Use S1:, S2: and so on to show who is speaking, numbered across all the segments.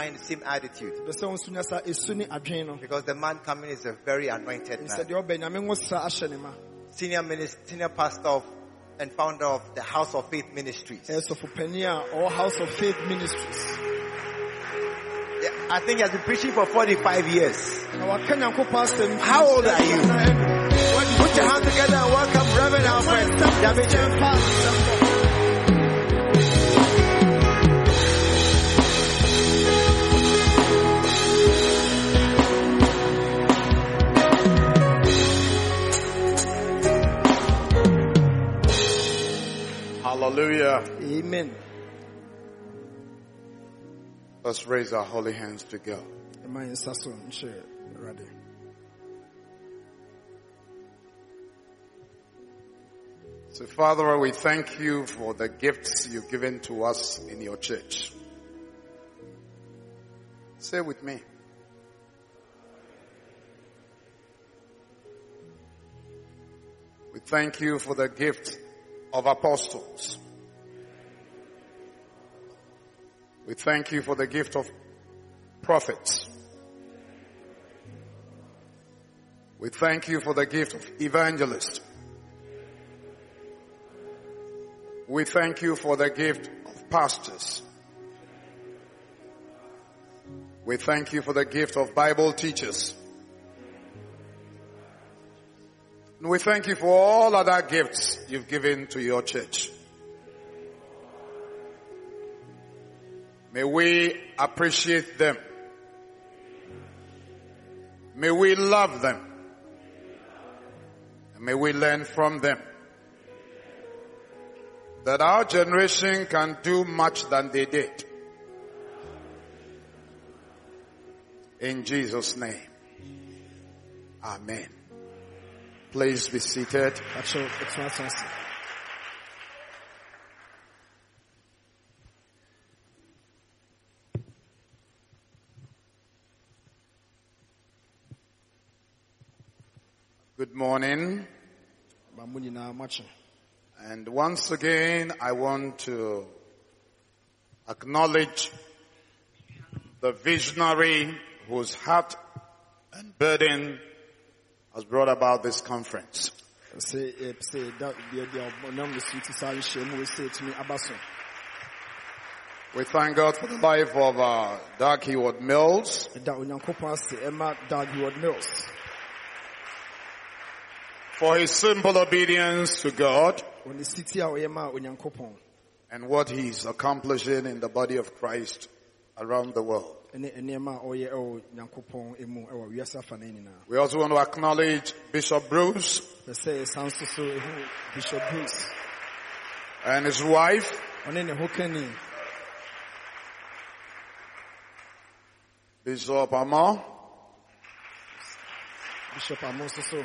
S1: mind, same attitude.
S2: Pɛ sɛ wo nso nya saa esu ne adwene no.
S1: Because the man coming is a very anointed man.
S2: deɛ ɔbɛ nyame ngo sra ahyɛ ne ma.
S1: Senior minister, senior pastor of, and founder of the House of Faith Ministries.
S2: Ɛyɛ sɔfo panyin a ɔwɔ House of Faith Ministries.
S1: Yeah, I think he has been preaching for 45 years.
S2: Na waka Nyankopɔn asɛm.
S1: How old are you? Put your hands together and welcome Reverend Alfred.
S3: Hallelujah.
S2: Amen.
S3: Let's raise our holy hands to God.
S2: Ɛma yɛn nsa so.
S3: So Father, we thank you for the gifts you've given to us in your church. Say with me. We thank you for the gift of apostles. We thank you for the gift of prophets. We thank you for the gift of evangelists. We thank you for the gift of pastors. We thank you for the gift of Bible teachers. And we thank you for all other gifts you've given to your church. May we appreciate them. May we love them. And may we learn from them. That our generation can do much than they did. In Jesus' name. Amen. Please be seated.
S2: Akyɛw ɛtena ase ase.
S3: Good morning.
S2: Ba mo nyinaa moakye.
S3: And once again, I want to acknowledge the visionary whose heart and burden has brought about this conference.
S2: Sɛ yɛpɛ sɛ da deɛ deɛ ɔnam ne so ti saa nhyiamu wɔ sɛ ɛtumi aba so.
S3: We thank God for the life of uh, Dag Heward Mills.
S2: Ɛda Onyankopɔn ase ɛma Dag Heward Mills.
S3: for his simple obedience to God
S2: Wɔ ne siti a ɔyɛ ma Onyankopɔn.
S3: and what he's accomplishing in the body of Christ around the world.
S2: Ɛne nneɛma a ɔyɛ ɛwɔ Nyankopɔn mu ɛwɔ wiase afa no nyinaa.
S3: We also want to acknowledge Bishop Bruce
S2: Pɛ sɛ yɛsan so so ehu Bishop Bruce.
S3: and his wife,
S2: Ɔne ne ho kani.
S3: Bishop Amor,
S2: Bishop Amo nso so.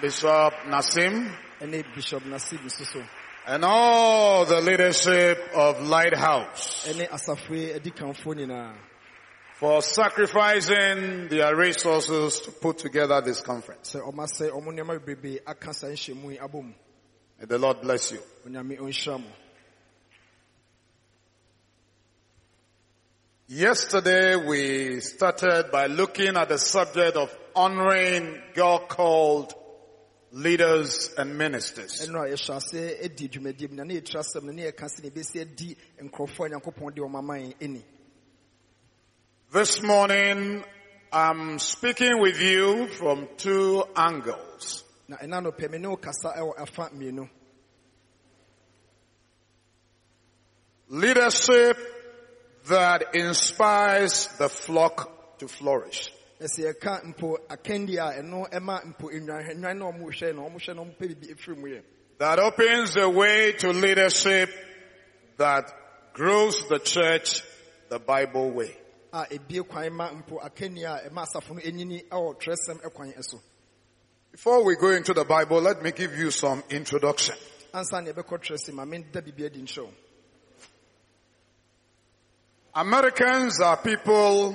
S3: Bishop Nassim,
S2: ɛne Bishop Nasib nso so.
S3: And all the leadership of Lighthouse for sacrificing their resources to put together this conference.
S2: Sɛ ɔma sɛ ɔmo nneɛma bebrebe aka saa nhyiamu yi abɔ mu.
S3: May the Lord bless you.
S2: Onyame ɔnhyira mo.
S3: Yesterday we started by looking at the subject of honoring God called leaders and ministers. This morning I'm speaking with you from two angles.
S2: na ɛna no pɛ me ne wo kasa ɛwɔ afa mmienu
S3: Leadership that inspires the flock to flourish.
S2: ɛsɛ yɛka mpo akandi a ɛno ɛma mpo nnwan nnwan na ɔmo hwɛ no ɔmo hwɛ no ɔmo pɛ bibi efiri mu yɛ
S3: That opens the way to leadership that grows the church the Bible way.
S2: A ebie kwan ma mpo akandi a ɛma asafo no enyini ɛwɔ twerɛsɛm ɛkwan ɛso
S3: Before we go into the Bible, let me give you some introduction.
S2: ansa na yɛbɛkɔ twerɛsɛm ma menda bibi adi nhyɛw
S3: Americans are people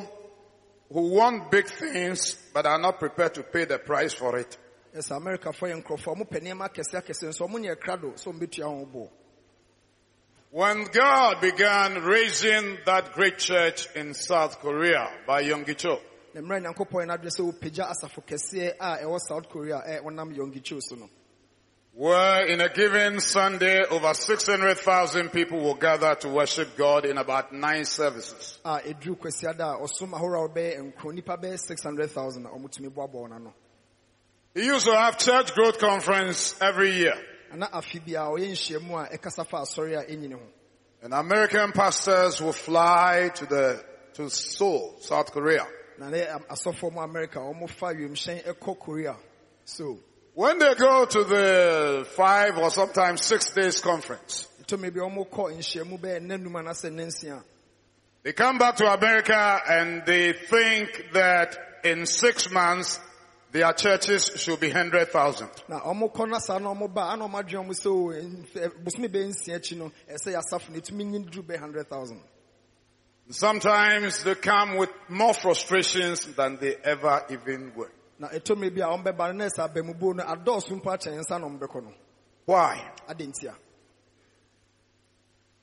S3: who want big things but are not prepared to pay the price for it.
S2: ɛsɛ amerikafoɔ yɛ nkurɔfoɔ a ɔmo pɛ nneɛma akɛse akɛse nso ɔmo nyɛ krado sɛ ɔmo betua wɔn bo
S3: When God began raising that great church in South Korea by Yonggi Cho,
S2: na mmerɛ nyankopɔn yɛ n'adwene sɛ wɔpagya asafo kɛseɛ a ɛwɔ south korea a wɔnam yɔngikyio so no
S3: where in a given Sunday over 600,000 people will gather to worship God in about nine services.
S2: a ɛduru kwasiada a ɔsom ahorow a wɔbɛyɛ nkuro nnipa bɛyɛ 600000 a ɔmotumi boaboa wɔn
S3: He used to have church growth conference every year.
S2: Na afe bi ɔyɛ nhyiamu a ɛkasa fa asɔre a ɛnyini ho.
S3: And American pastors will fly to the, to Seoul, South Korea.
S2: na ne asɔfoɔ mu america ɔmofa wiemhyɛn ɛkɔ korea so
S3: When they go to the five or sometimes six days conference,
S2: tumi bi ɔmokɔ nhyiamu bɛyɛ nnanum anaasɛ nnansia
S3: they come back to America and they think that in six months their churches should be 100,000.
S2: na ɔmokɔ na saa na ɔmoba ana ɔmadwene ɔmo sɛ o, nf- eh, eh, bosome bɛyɛ nsia akyi no eh, ɛsɛ yɛasafo no ɛtumi nyi duru bɛyɛ 100000
S3: Sometimes they come with more frustrations than they ever even were.
S2: na ɛtɔmi bi a ɔmbɛba no na ɛsɛ abamubuo no adɔɔso mpo akyɛn nsa na ɔmbɛkɔ no
S3: Why?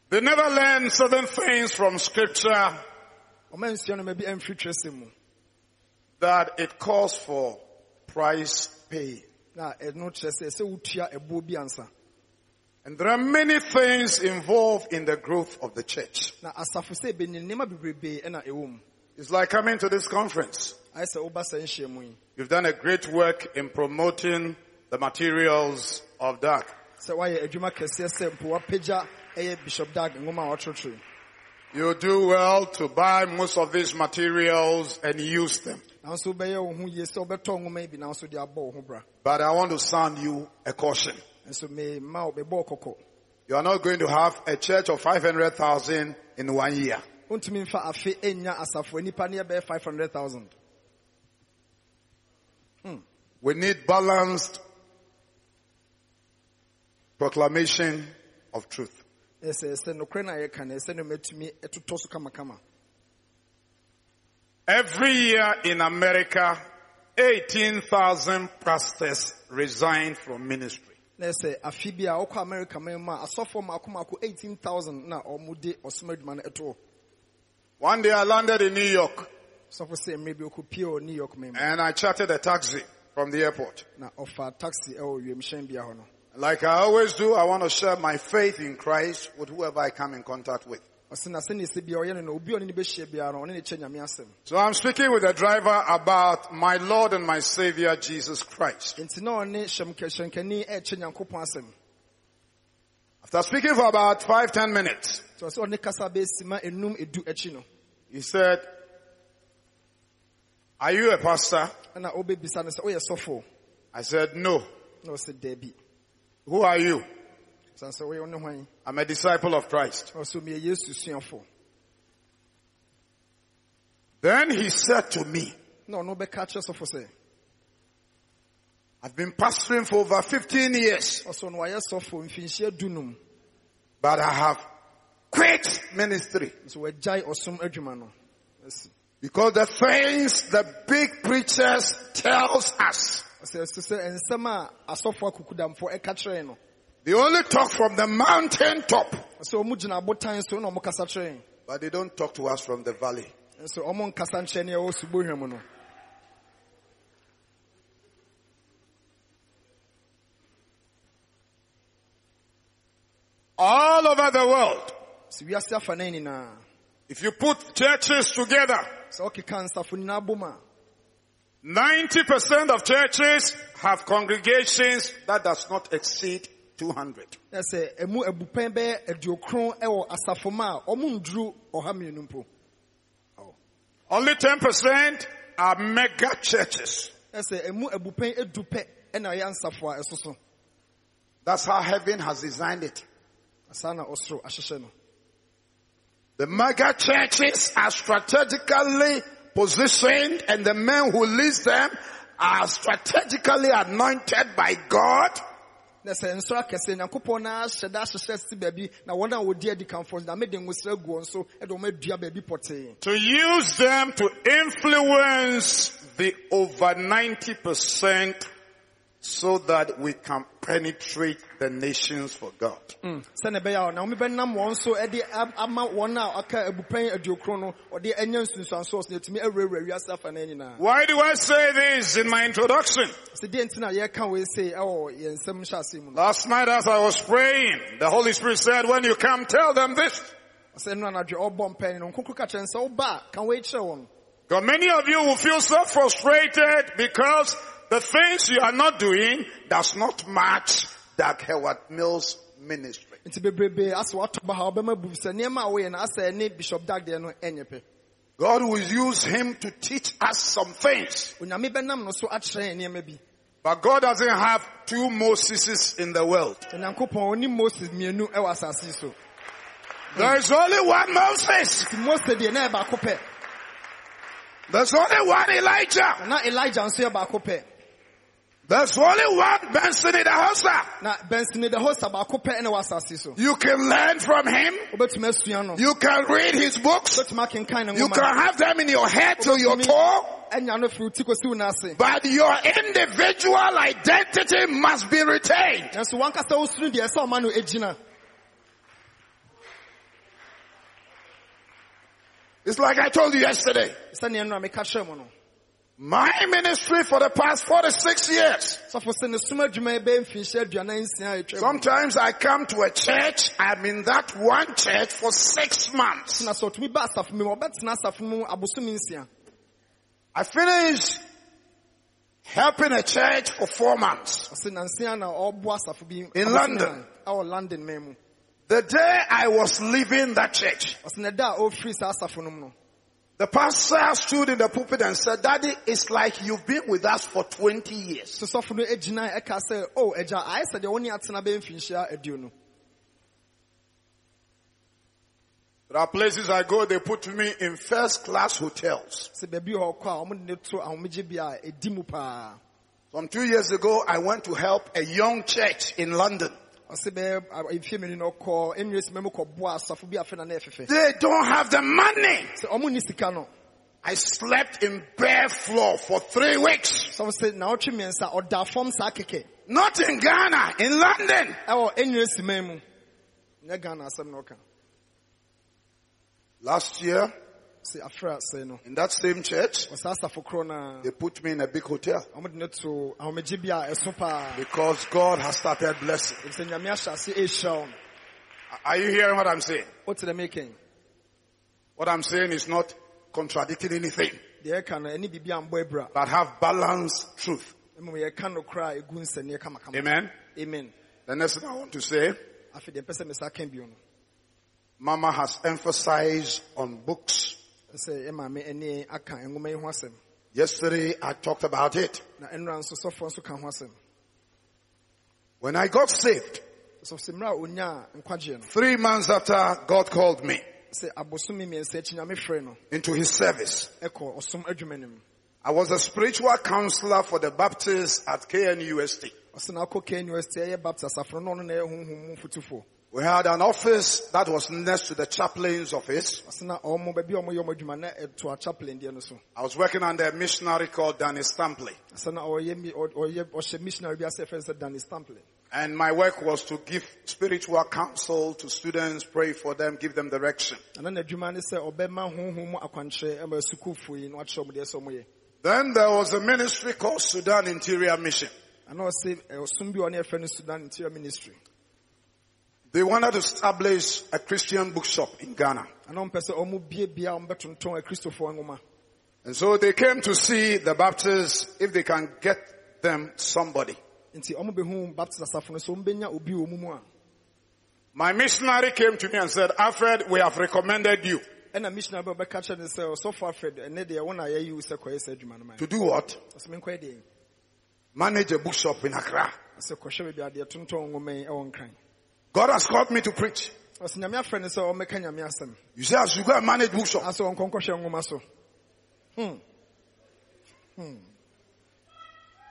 S3: They never learn certain things from scripture
S2: ɔma nsua no ma bi amfiri twerɛsɛm mu
S3: that it calls for price pay.
S2: na ɛno kyerɛ sɛ ɛsɛ wotua ɛboɔ bi ansa
S3: And there are many things involved in the growth of the church.
S2: na asafo sɛ ɛbɛnyini nneɛma bebrebee ɛna ɛwɔ mu
S3: It's like coming to this conference.
S2: ayɛ sɛ woba saa
S3: You've done a great work in promoting the materials of that.
S2: sɛ woayɛ adwuma kɛseɛ sɛ mpo woapagya eh, bishop dag nwoma a wɔtwerɛtwerɛ
S3: You do well to buy most of these materials and use them.
S2: Nanso wobɛyɛ wo ho yie sɛ wobɛtɔ nwoma yi bi nanso de abɔ wo ho bra
S3: But I want to sound you a caution.
S2: nso mema wo mebɔ wo kɔkɔ
S3: You are not going to have a church of 500,000 in one year.
S2: wontumi mfa afe ɛnya asafo nipa ne yɛbɛyɛ 500000 hmm.
S3: We need balanced proclamation of truth.
S2: ɛsɛ sɛ nokorɛ na yɛka no ɛsɛ ne matumi ɛtotɔ so kamakama
S3: Every year in America, 18,000 pastors resign from ministry.
S2: na ɛsɛ afe bi a wokɔ america man mu a asɔfoɔ maako maako 18000 na ɔmode ɔsom adwuma no ɛtoɔ
S3: One day I landed in New York
S2: mmerɛ bi ɔkɔpie wɔ new york mu
S3: and I chartered a taxi from the airport.
S2: na ɔfa taxi ɛwɔ wiemhyɛn bia hɔ no
S3: Like I always do, I want to share my faith in Christ with whoever I come in contact with.
S2: Ɔse na sɛneɛ sɛ bia ɔyɛ no na obi a ɔne ne bɛhyia biara no ɔne ne kyɛ nyame asɛm
S3: So I'm speaking with the driver about my Lord and my Savior Jesus Christ.
S2: enti na ɔne hyɛmkɛ- hyɛnkani ɛkyɛ nyankopɔn asɛm
S3: After speaking for about five, ten minutes,
S2: nti ɔsɛ ɔne kasa bɛsi ma enum edu akyi no
S3: he said, are you a pastor?
S2: no sɛ woyɛ sɔfo
S3: I said, no.
S2: na ɔsɛ daabi
S3: Who are you? I'm a disciple of Christ.
S2: na ɔsɛ meyɛ yesu suafo
S3: Then he said to me,
S2: ɔno bɛka kyerɛ sɔfo sɛ
S3: I've been pastoring for over 15 years,
S2: ɔsɛ ɔno wayɛ sɔfo mfinhyia
S3: but I have quit ministry.
S2: Nso wagyae ɔsom adwuma no Asi.
S3: because the things the big preachers tells us,
S2: ɔsɛ ɛsɛ sɛ nsɛm a asɔfo akukudamfoɔ ɛka kyerɛ no
S3: they only talk from the mountain top,
S2: ɔsɛ ɔmo gyina abotan so na ɔmo kasa
S3: but they don't talk to us from the valley.
S2: nso ɔmo nkasa nkyɛn ne ɛwɔ subɔhwɛ no
S3: All over the world,
S2: sɛ wiase afa no nyinaa
S3: if you put churches together,
S2: sɛ ɔkeka nsafo nyinaa bom
S3: 90% of churches have congregations that does not exceed 200.
S2: na sɛ ɛmu abupɛn bɛyɛ aduokron ɛwɔ asafo ma a ɔmo nduru ɔha mmienu mpo oh.
S3: Only 10% are mega churches.
S2: na sɛ ɛmu abupɛn edu pɛ ɛna ɛyɛ ansafo a ɛso so
S3: That's how heaven has designed it.
S2: saa na ɔsoro ahyehyɛ no
S3: The mega churches are strategically positioned and the men who lead them are strategically anointed by God.
S2: Na sɛ akɛse nyankopɔn na ahyɛ da ahyehyɛ si baabi na wɔn a adi na mede ɛde wɔn adua baabi pɔtee.
S3: To use them to influence the over 90% so that we can penetrate the nations for God.
S2: sɛne ɛbɛyɛ a na womebɛnam wɔn so de am- ama wɔn a aka abupɛn aduokron no. Ɔde anya nsunsuansoɔ so na ɛtumi awurawura wiase afa no nyinaa
S3: Why do I say this in my introduction?
S2: sɛ deɛ nti na yɛka wei sei ɛwɔ yɛn nsɛm hyɛ ase mu no
S3: Last night as I was praying, the Holy Spirit said, when you come, tell them this.
S2: ɔsɛ no anadwe ɔbɔ mpae no nkokoro ka kyerɛ n sɛ woba a ka wei kyerɛ
S3: Because many of you will feel so frustrated because the things you are not doing does not match Dag Heward Mills ministry.
S2: nti bebrebe asɛ woatɔ ba ha wobɛma bu sɛ nneɛma a woyɛ no asɛ ne bishop dag deɛ no ɛnyɛ pɛ
S3: God will use him to teach us some things.
S2: onyame bɛnam no so akyerɛ yɛn nneɛma bi
S3: But God doesn't have two Moseses in the world.
S2: onyankopɔn ɔne moses mmienu ɛwɔ asase yi so
S3: There is only one Moses.
S2: nti mose deɛ na yɛ baako pɛ
S3: There's only one Elijah.
S2: na elijah nso yɛ baako pɛ
S3: There's only one Benson in the house.
S2: na bɛnsini de hosta baako pɛ ɛna wɔ asase yi so
S3: You can learn from him.
S2: wobɛtumi asua no
S3: You can read his books.
S2: wobɛtumi akenkan ne
S3: You can have them in your head till your toe.
S2: ɛnya no firi wo ti kɔsi wo no ase
S3: But your individual identity must be retained.
S2: nanso wankasa wo sunu deɛ ɛsɛ ɔma no ɛgyina
S3: It's like I told you yesterday.
S2: sɛneɛ no a meka kyerɛ mu no
S3: My ministry for the past 46 years.
S2: sɔfo sɛ ne som adwuma yi bɛyɛ mfinhyia aduanan nsia a ɛtwa mu
S3: Sometimes I come to a church, I'm in that one church for six months.
S2: na sɛ ɔtumi ba asafo mu mu ɔbɛtena asafo mu abosom nsia
S3: I finished helping a church for four months.
S2: ɔse nansia na ɔboa asafo bi
S3: In London.
S2: ɛwɔ london
S3: The day I was leaving that church, the pastor stood in the pulpit and said, Daddy, it's like you've been with us for 20 years.
S2: sɛ sɔfo no gyina ɛka sɛ o agya ayɛ sɛ deɛ wo ne atena bɛyɛ
S3: There are places I go, they put me in first class hotels.
S2: sɛ baabi wɔ hɔ kɔ a ɔmode ne to ahomegye bi a ɛdi mu paa
S3: Some two years ago, I went to help a young church in London.
S2: Ɔse bɛyɛ a- mfie mmienu no ɔkɔ ɛnwes ma mu kɔboa asafo bi afe na na ɛfefɛ
S3: They don't have the money.
S2: sɛ ɔmo ni sika no
S3: I slept in bare floor for three weeks.
S2: sɔfo sɛ naɔtwe mmiɛnsa ɔda fam saa kɛkɛ
S3: Not in Ghana, in London.
S2: ɛwɔ ɛnwes man mu nyɛ ghana asɛm na ɔka
S3: Last year,
S2: sɛ afra sɛe no
S3: in that same church,
S2: ɔsaa asafo korɔ
S3: they put me in a big hotel
S2: a ɔmode ne to ahomegye bi a ɛso paa
S3: because God has started blessing.
S2: ɛfisɛ nyame ahyɛ ase ɛhyira wo
S3: Are you hearing what I'm saying?
S2: What's the making?
S3: What I'm saying is not contradicting anything,
S2: deɛ ɛka no ɛne biribi ambɔ abura
S3: but have balanced truth.
S2: mmom yɛka no koraa a ɛgu nsɛnneɛ kamakama
S3: Amen.
S2: amen
S3: The next thing I want to say,
S2: afei deɛ mpɛ sɛ mesa ka bio no
S3: Mama has emphasized on books.
S2: Sɛ yɛ maame ɛne aka nwoma yi ho asɛm
S3: Yesterday I talked about it.
S2: na ɛnora nso sɔfoɔ nso ka ho asɛm
S3: When I got saved,
S2: sɛ sɛ mmerɛ a ɔnya nkwagyeɛ no
S3: three months after God called me
S2: sɛ abosome mmiɛnsa akyi nyame frɛ no
S3: into his service,
S2: ɛkɔ ɔsom adwuma no mu
S3: I was a spiritual counselor for the Baptists at KNUST.
S2: Ɔsɛ na akɔ ka university ɛyɛ baptist asafo no na ɔno na ɛyɛ honhom mu fotufoɔ
S3: We had an office that was next to the chaplain's office.
S2: ɔsɛ na ɔmo baabi a ɔmo yɛ ɔmo adwuma na ɛto eh, a chaplain deɛ no so
S3: I was working under a missionary called Danny Stampley.
S2: ɔsɛ na ɔyɛ mi- ɔ- ɔyɛ ɔhyɛ missionary bi asɛ fɛn sɛ danny stample
S3: And my work was to give spiritual counsel to students, pray for them, give them direction.
S2: ɛna n'adwuma ne sɛ ɔbɛma honhom mu akwankyerɛ ɛma eh, sukuufoɔ yi na wakyerɛ ɔmo deɛ sɛ ɔmo yɛ
S3: Then there was a ministry called Sudan Interior Mission. They wanted to establish a Christian bookshop in Ghana.
S2: ɛna ɔmpɛ sɛ ɔmo bie bia ɔmo bɛtontɔn akristofoɔ nwoma
S3: And so they came to see the Baptists if they can get them somebody.
S2: nti ɔmo bɛhu baptist asafo no so ɔmo bɛnya obi wɔ mu mu
S3: My missionary came to me and said, Alfred, we have recommended you
S2: ɛna missionary bɛ ɔbɛka kyerɛ ne sɛ ɔsɔfo afred ɛnɛ deɛ wɔn a yɛyi wo sɛ kɔyɛ sɛ adwuma no ma
S3: to do what?
S2: ɔsɛ menkɔyɛ deɛ
S3: Manage a bookshop in Accra. God has called me to preach.
S2: ɔsɛ nyame afrɛ ne sɛ ɔmmɛka
S3: You say I should go and manage bookshop.
S2: asɛ ɔnkɔ nkɔhwɛ nwoma so hmm. Hmm.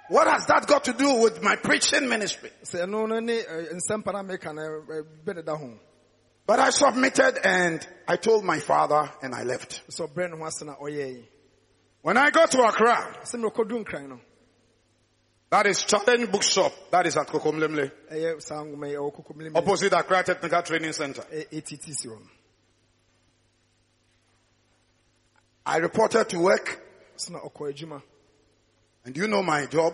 S3: What has that got to do with my preaching ministry?
S2: sɛ ɛno no ne eh, ɛ, nsɛm pa na meka no ɛ, eh, ɛ, bɛ deda ho
S3: But I submitted and I told my father and I left.
S2: sɛ ɔbrɛ ne ho ase na ɔyɛe
S3: When I got to Accra,
S2: sɛ mmerɛ kɔdu nkran no
S3: That is Challenge Bookshop. That is at Kokomlemle.
S2: ɛyɛ saa nwoma yi ɛwɔ kokomle
S3: Opposite Accra Technical Training Center. I reported to work
S2: sena ɔkɔ adwuma
S3: and you know my job.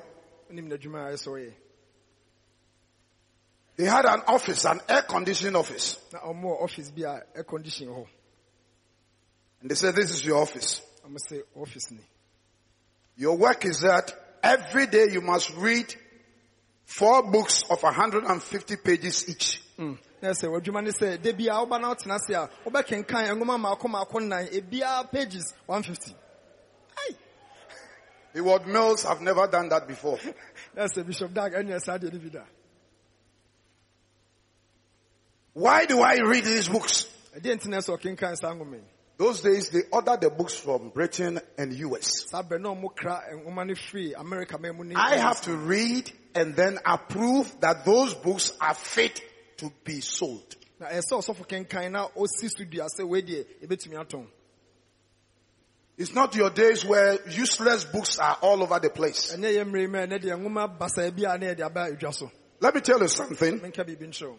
S2: onim n'adwuma a ɛsɛ ɔyɛ
S3: They had an office, an air conditioning office.
S2: office a air condition hɔ
S3: And they said, this is your office.
S2: ɔmo sɛ office ni
S3: Your work is that every day you must read four books of 150 pages each.
S2: Mm. na sɛ w'adwuma ne sɛ da bia woba na wotena ase a wobɛkenkan nwoma maako maako nnan ebiaa pages 150
S3: The word Mills have never done that before.
S2: na sɛ bishop dag ɛnyɛ saa deɛ ne bi da
S3: Why do I read these books?
S2: ɛdeɛ nti na sɛ ɔkenkan saa nwoma yi
S3: Those days they ordered the books from Britain and US.
S2: saa berɛ na ɔmo kra eh, nwoma no firi america ma mu ne
S3: I have to read and then approve that those books are fit to be sold.
S2: na eh, ɛsɛ sɛ ɔsɔfo kenkan na osi so dua sɛ wei eh, deɛ ebɛtumi atɔn
S3: It's not your days where useless books are all over the place.
S2: ɛnyɛ yɛ mmerɛ mu a ɛnɛ deɛ nwoma basaa bi a na yɛde aba adwa so
S3: Let me tell you something.
S2: menka biribi nkyerɛ wo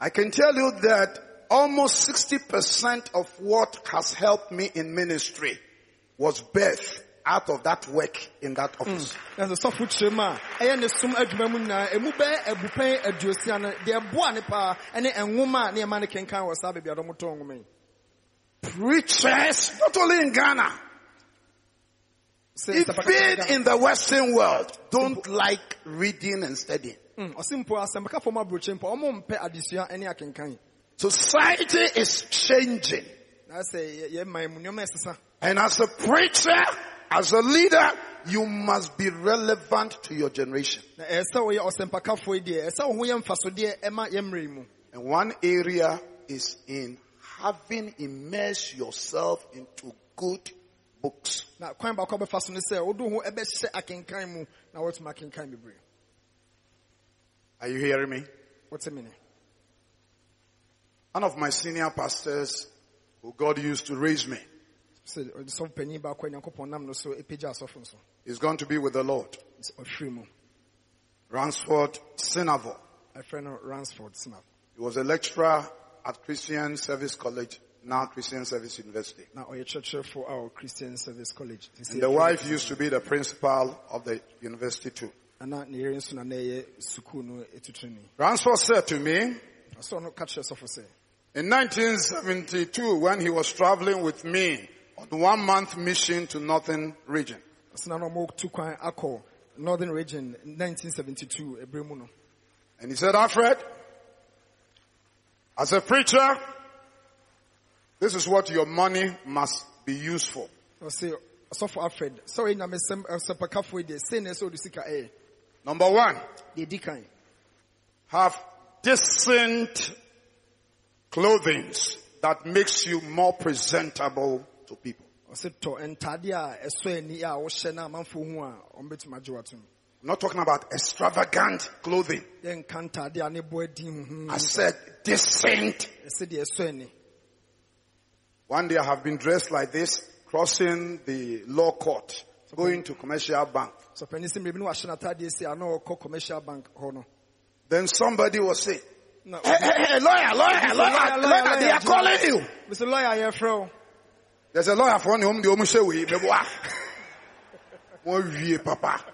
S3: I can tell you that almost 60% of what has helped me in ministry was birth out of that work in that office.
S2: na sɛ sɔfo kyerɛ mu a ɛyɛ ne som adwuma mu nyinaa ɛmu bɛyɛ abupɛn aduosia no deɛ ɛboa ne paa ɛne nwoma a ne ɛma ne kenkan wɔ saa baabi a dɔmotɔn nwoma yi
S3: Preachers, not only in Ghana,
S2: Sɛ- sɛ paka-
S3: even in the Western world, don't like reading and studying.
S2: Ɔse mpo asɛmpakafo mu aburokyi mpo ɔmo mpɛ adesua ne akenkan
S3: Society is changing.
S2: na sɛ yɛ- yɛma mu nneɛma ɛsesa
S3: And as a preacher, as a leader, you must be relevant to your generation.
S2: na ɛyɛ sɛ woyɛ ɔsɛmpakafo yi deɛ ɛsɛ sɛ wo ho yɛ mfasodeɛ ɛma yɛ mmerɛ yi mu
S3: And one area is in having immersed yourself into good books.
S2: na kwan baako a bɛfa so ne sɛ wode wo ho ɛbɛhyɛ akenkan mu na woatumi akenkan bebree
S3: Are you hearing me?
S2: What's me ne
S3: One of my senior pastors who God used to raise me
S2: sɛ ɔde sɔfo panyin baako a nyankopɔn nam no so ɛpagya asɔfo nso
S3: is going to be with the Lord.
S2: Nti ɔhwere mu
S3: Ransford Sinavo.
S2: ɛfrɛ no ransford smart
S3: He was a lecturer at Christian Service College, now Christian Service University.
S2: Now, ɔyɛ kyerɛkyerɛfo for our christian service college
S3: And the wife used to be the principal of the university too.
S2: ana ne yere nso na na ɛyɛ sukuu no ɛtutuni
S3: Ransford said to me,
S2: ɔsɛ ɔno ka kyerɛ sɔfo sɛ
S3: in 1972 when he was traveling with me on one month mission to Northern region,
S2: ɔsɛ na na ɔmɔtu kwan akɔ northern region 1972 ɛberɛ mu no
S3: And he said, Alfred, as a preacher, this is what your money must be used for.
S2: ɔsɔfo alfred sɛ ɔyɛ nyamesɛm ɛsɛpakafo yi deɛ sei na ɛsɛ ɔde sika ɛyɛ
S3: Number one,
S2: deɛ di kan
S3: have decent clothing that makes you more presentable to people.
S2: ɔsɛ tɔ ntadeɛ a a wohyɛ no a ɔmbɛtumi agye watom
S3: I'm not talking about extravagant clothing.
S2: yɛnka ntadeɛ a ne bɔ adi huhu
S3: I said decent. One day I have been dressed like this, crossing the law court, going to commercial bank.
S2: sɔpani sɛ mmerɛ bi ne wahyɛ n'atadeɛ si a na ɔkɔ commercial bank hɔ
S3: Then somebody will say,
S2: na
S3: hey, hey, hey, lawyer, lawyer, lawyer, lawyer, they are calling you.
S2: mesɛ lɔya yɛfrɛ wo
S3: There's a lawyer for whom the omushe we beboa. Mo papa.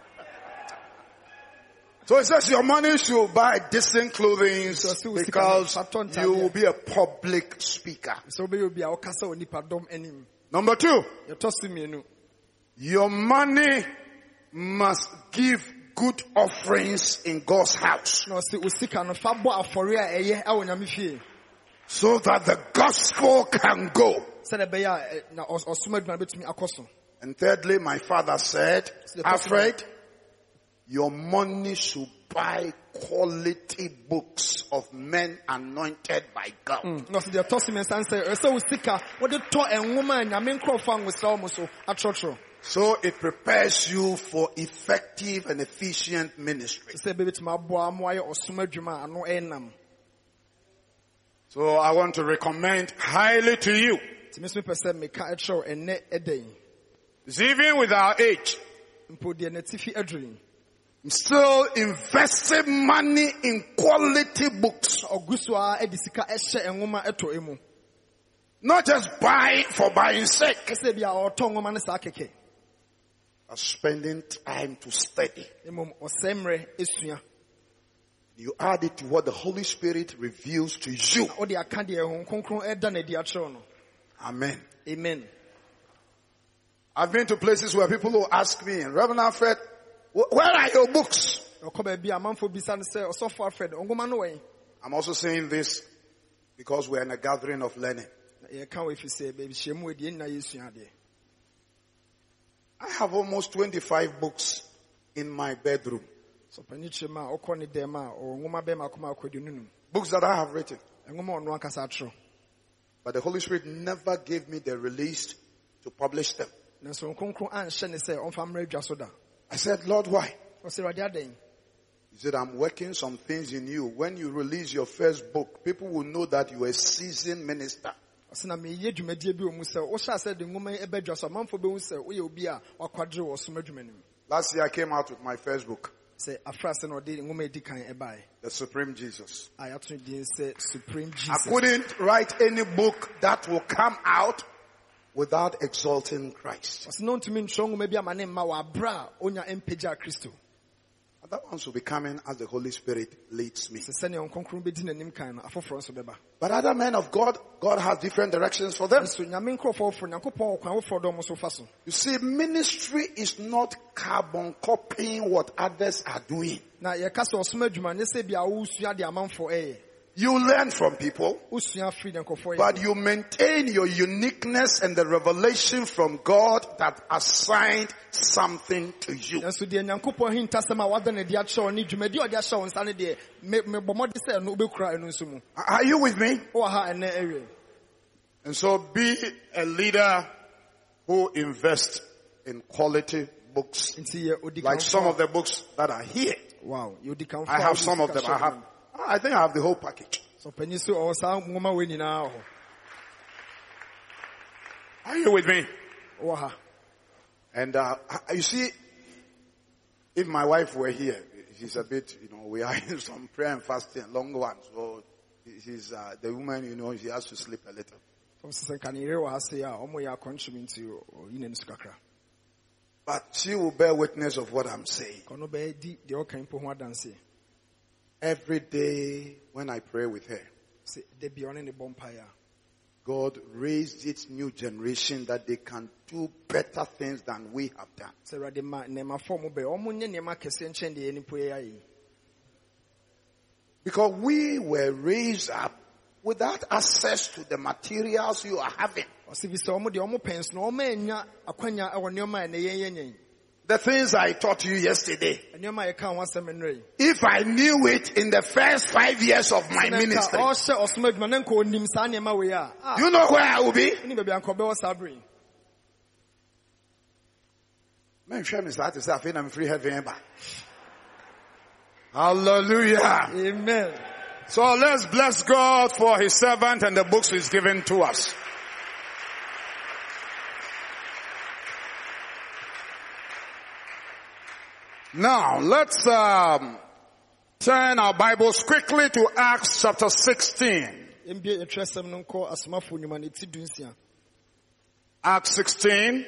S3: So it says your money should buy decent clothing because you will be a public speaker.
S2: sɛ wobɛyɛ obi a wokasa wɔ nipadɔm anim
S3: Number two,
S2: yɛtɔ so mmienu
S3: your money must give good offerings in God's house.
S2: Na ɔsɛ wo sika no fa bɔ afɔre a ɛyɛ ɛwɔ nyame fie.
S3: So that the gospel can go.
S2: sɛdeɛ ɛbɛyɛ a ɛ, na ɔs- ɔsom adwuma bɛtumi akɔ so.
S3: And thirdly, my father said, Alfred, your money should buy quality books of men anointed by God. Mm.
S2: na ɔsɛ deɛ ɛtɔ so mmiɛnsa ne sɛ ɛsɛ wo sika wode tɔ nwoma a nyame nkurɔfoɔ a nwosra mu so atwerɛtwerɛ
S3: So it prepares you for effective and efficient ministry.
S2: sɛ bɛbɛtumi aboa ma wayɛ ɔsom adwuma a ano ɛnam
S3: So I want to recommend highly to you,
S2: nti me so mepɛ sɛ meka ɛkyerɛ wo ɛnnɛ ɛda yi
S3: it's even with our age,
S2: mpo deɛ n'atifi aduru yi
S3: I'm still investing money in quality books.
S2: ɔgu so a de sika ɛhyɛ nwoma ɛtɔ emu.
S3: Not just buy for buying sake.
S2: Ɛsɛ bi a ɔtɔ nwoma no saa kɛkɛ
S3: But spending time to study.
S2: mmom ɔsɛ mmerɛ esua
S3: You add it to what the Holy Spirit reveals to you.
S2: ɔde aka deɛ ɛho kronkron ɛda n'adi akyerɛw no
S3: Amen.
S2: amen
S3: I've been to places where people will ask me, Reverend Alfred, where are your books?
S2: ɔkɔ baabi a amanfoɔ bisa no sɛ ɔsɔfo alfred nwoma no
S3: I'm also saying this because we're in a gathering of learning.
S2: na yɛka wɔ ɛfiri sɛ baabi hyia mu adi nyinaa yɛsua adeɛ
S3: I have almost 25 books in my bedroom.
S2: sɔpani kyerɛ mu a ɔkɔ ne dɛm a ɔwɔ nwoma bɛma akoma akɔdu no num
S3: Books that I have written.
S2: nwoma a ɔno ankasa atwerɛ
S3: But the Holy Spirit never gave me the release to publish them.
S2: nanso nkronkron anhyɛ ne sɛ ɔmfa mmra adwa so da
S3: I said, Lord, why? He said, I'm working some things in you. When you release your first book, people will know that you are a seasoned minister.
S2: Ɔsɛ na meyɛ dwumadie bi wɔ mu sɛ wohyɛ sɛ de nwoma yi ɛbɛdwa so amanfoɔ bɛhu sɛ woyɛ obi a wakwadere wɔ som adwuma no mu.
S3: Last year I came out with my first book,
S2: sɛ afra sɛ na ɔde nwoma edi kan ɛbaeɛ.
S3: The Supreme Jesus.
S2: a yɛato din sɛ supreme jesus.
S3: I couldn't write any book that will come out without exalting Christ.
S2: ɔsɛ na ɔntumi ntwerɛ nwoma bi ama ne mma wɔ aberɛ a ɔnya mpagya kristo
S3: That one will be coming as the Holy Spirit leads me.
S2: sɛ sɛnea ɔnkronkron bɛdi n'anim kan no afoforɔ nso bɛba
S3: But other men of God, God has different directions for them.
S2: nso nyame nkurɔfoɔ foforɔ nyankopɔn ɔkwan foforɔ dɔ mo so fa so
S3: You see, ministry is not carbon copying what others are doing.
S2: Na yɛka sɛ ɔsom adwuma ne sɛ bia wosua de amanfoɔ ɛyɛ
S3: You learn from people,
S2: wosua firi ne nkɔfoɔ
S3: but you maintain your uniqueness and the revelation from God that assigned something to you.
S2: nanso deɛ nyankopɔn hintasɛm a wada ne de akyerɛ wo ne dwumadi a ɔde ahyɛ wo nsa no deɛ me- mebɔ mmɔde sɛ ɛno wobɛkura ɛno nso mu
S3: Are you with me?
S2: wowɔ ha ɛnɛ awie
S3: And so be a leader who invests in quality books.
S2: nti yɛ odi
S3: Like some of the books that are here.
S2: wow yɛ odi kanfoɔ
S3: I have some of them. I have. I think I have the whole package.
S2: so panyi so ɔwɔ saa nwoma wei nyinaa wɔ
S3: Are you with me?
S2: wowɔ ha
S3: And uh, you see, if my wife were here, she's a bit, you know, we are in some prayer and fasting, long ones. So she's uh, the woman, you know, she has to sleep a little.
S2: ɔsɛ sɛ nka ne yere wɔ ha sei a ɔmo yɛ akɔnkyem nti ɔyi n'ani so kakra
S3: But she will bear witness of what I'm saying. Every day when I pray with her,
S2: sɛ da bia ɔne ne bɔ mpaeɛ
S3: God raised its new generation that they can do better things than we have done.
S2: sɛ ma nnɛmafoɔ mo bɛyɛ ɔmo nyɛ nneɛma kɛseɛ nkyɛn deɛ yɛn mpo yɛ ayɛ yi
S3: Because we were raised up without access to the materials you are having.
S2: Ɔsɛ bi sɛ ɔmo deɛ ɔmo pɛn so no ɔmo anya akwanya ɛwɔ nneɛma a ɛnɛ yɛn yɛ nyɛn
S3: The things I taught you yesterday.
S2: nneɛma a yɛka ho asɛm nnɛ yi
S3: If I knew it in the first five years of my ministry,
S2: ɔhyɛ ɔsom adwuma na nka onim saa nneɛma wei a ah,
S3: you know where I will be?
S2: ne baabi a nka ɔbɛwɔ saa.
S3: Man, share me start to say, I feel I'm free heaven. ba. Hallelujah.
S2: amen
S3: So let's bless God for his servant and the books he's given to us. Now, let's um, turn our Bibles quickly to Acts chapter 16.
S2: mbie yɛtwerɛ sɛm no nkɔ asomafoɔ nnwuma no ɛti du nsia
S3: Acts 16.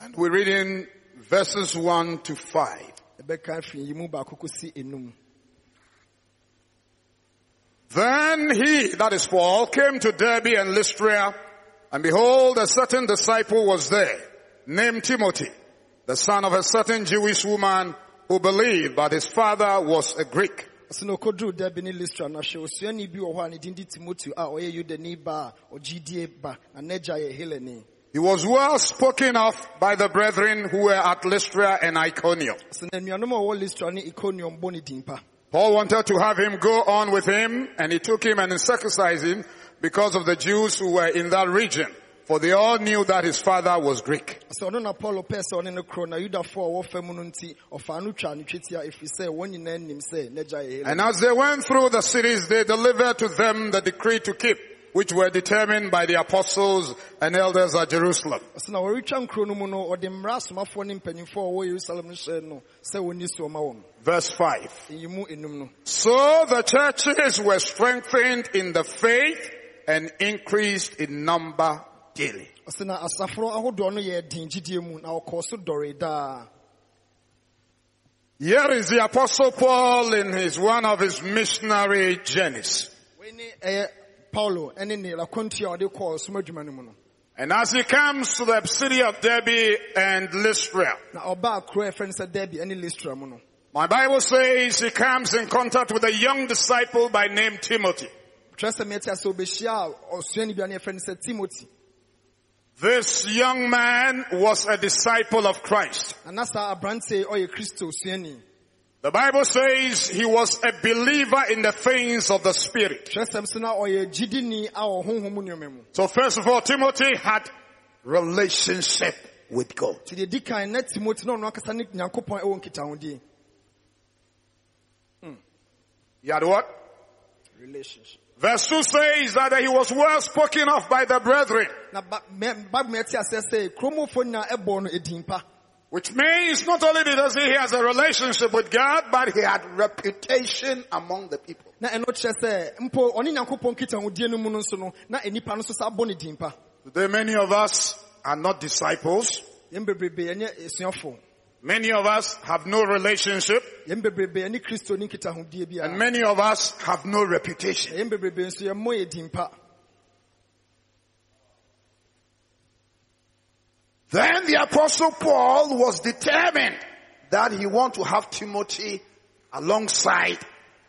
S3: And we're reading verses 1 to 5.
S2: ɛbɛka firi yi mu baako kɔsi enum
S3: Then he, that is Paul, came to Derbe and Lystra, and behold, a certain disciple was there, named Timothy, the son of a certain Jewish woman who believed, but his father was a Greek.
S2: ɔsɛ na ɔkɔduruu da bi ne listra na hwɛ osuani bi wɔ hɔ a ne din de timoteo a ɔyɛ yudani ba a ɔgyidie ba na n'agya yɛ helani
S3: He was well spoken of by the brethren who were at Lystra and Iconium.
S2: ɔsɛ na anuanom a ɔwɔ listra ne iconium bɔ ne din pa
S3: Paul wanted to have him go on with him, and he took him and circumcised him because of the Jews who were in that region, for they all knew that his father was Greek.
S2: sɛ ɔno na paulo pɛɛ sɛ ɔne no korɔ na yudafoɔ a wɔwɔ fa mu no nti ɔfaa no twa ne twetia ɛfiri sɛ wɔn nyinaa nim sɛ n'agya
S3: And as they went through the cities, they delivered to them the decree to keep, which were determined by the apostles and elders at Jerusalem.
S2: ɔsɛ na wɔretwa nkuro no mu no ɔde mmara asomafoɔ ne mpanyimfoɔ a wɔwɔ no hyɛ no sɛ wɔnni so ɔma wɔn
S3: Verse 5.
S2: ɛyi mu enum no
S3: So the churches were strengthened in the faith and increased in number daily.
S2: ɔsɛ asaforo ahodoɔ no yɛ den gyidie mu na ɔkɔɔ so dɔre daa
S3: Here is the apostle Paul in his, one of his missionary journeys.
S2: wei eh, ne ɛyɛ paulo ɛne ne lakwantua a ɔde kɔɔ som adwuma no mu no
S3: And as he comes to the city of Derbe and Lystra,
S2: na ɔbaa kuro a ɛfrɛ no sɛ derby listra mu
S3: my Bible says he comes in contact with a young disciple by name Timothy. This young man was a disciple of Christ.
S2: na na saa aberante ɔyɛ kristo suani
S3: The Bible says he was a believer in the things of the Spirit.
S2: so na ɔyɛ gyidini a wɔ honhom mu nneɔma mu
S3: So first of all, Timothy had relationship with God.
S2: nti deɛ di kan na timothy na ɔno akasa ne nyankopɔn ɛwɔ nkitahodie hmm.
S3: He had what?
S2: relationship
S3: Verse 2 says that he was well spoken of by the brethren,
S2: na ba- mɛ- bible mɛte asɛ sɛ kuromfoɔ nyinaa ɛbɔ no edin pa
S3: which means not only does he has a relationship with God, but he had reputation among the people.
S2: na ɛno kyerɛ sɛ mpo ɔne nyankopɔn nkitahodie no mu no nso no na nnipa no nso sa abɔ ne din pa
S3: Today many of us are not disciples.
S2: Yɛn bebrebe ɛnyɛ esuafo
S3: Many of us have no relationship
S2: yɛn bebrebe ɛne kristo ne nkitahodie bi
S3: and many of us have no reputation.
S2: yɛn bebrebe nso yɛmmɔ yɛ din pa
S3: Then the apostle Paul was determined that he want to have Timothy alongside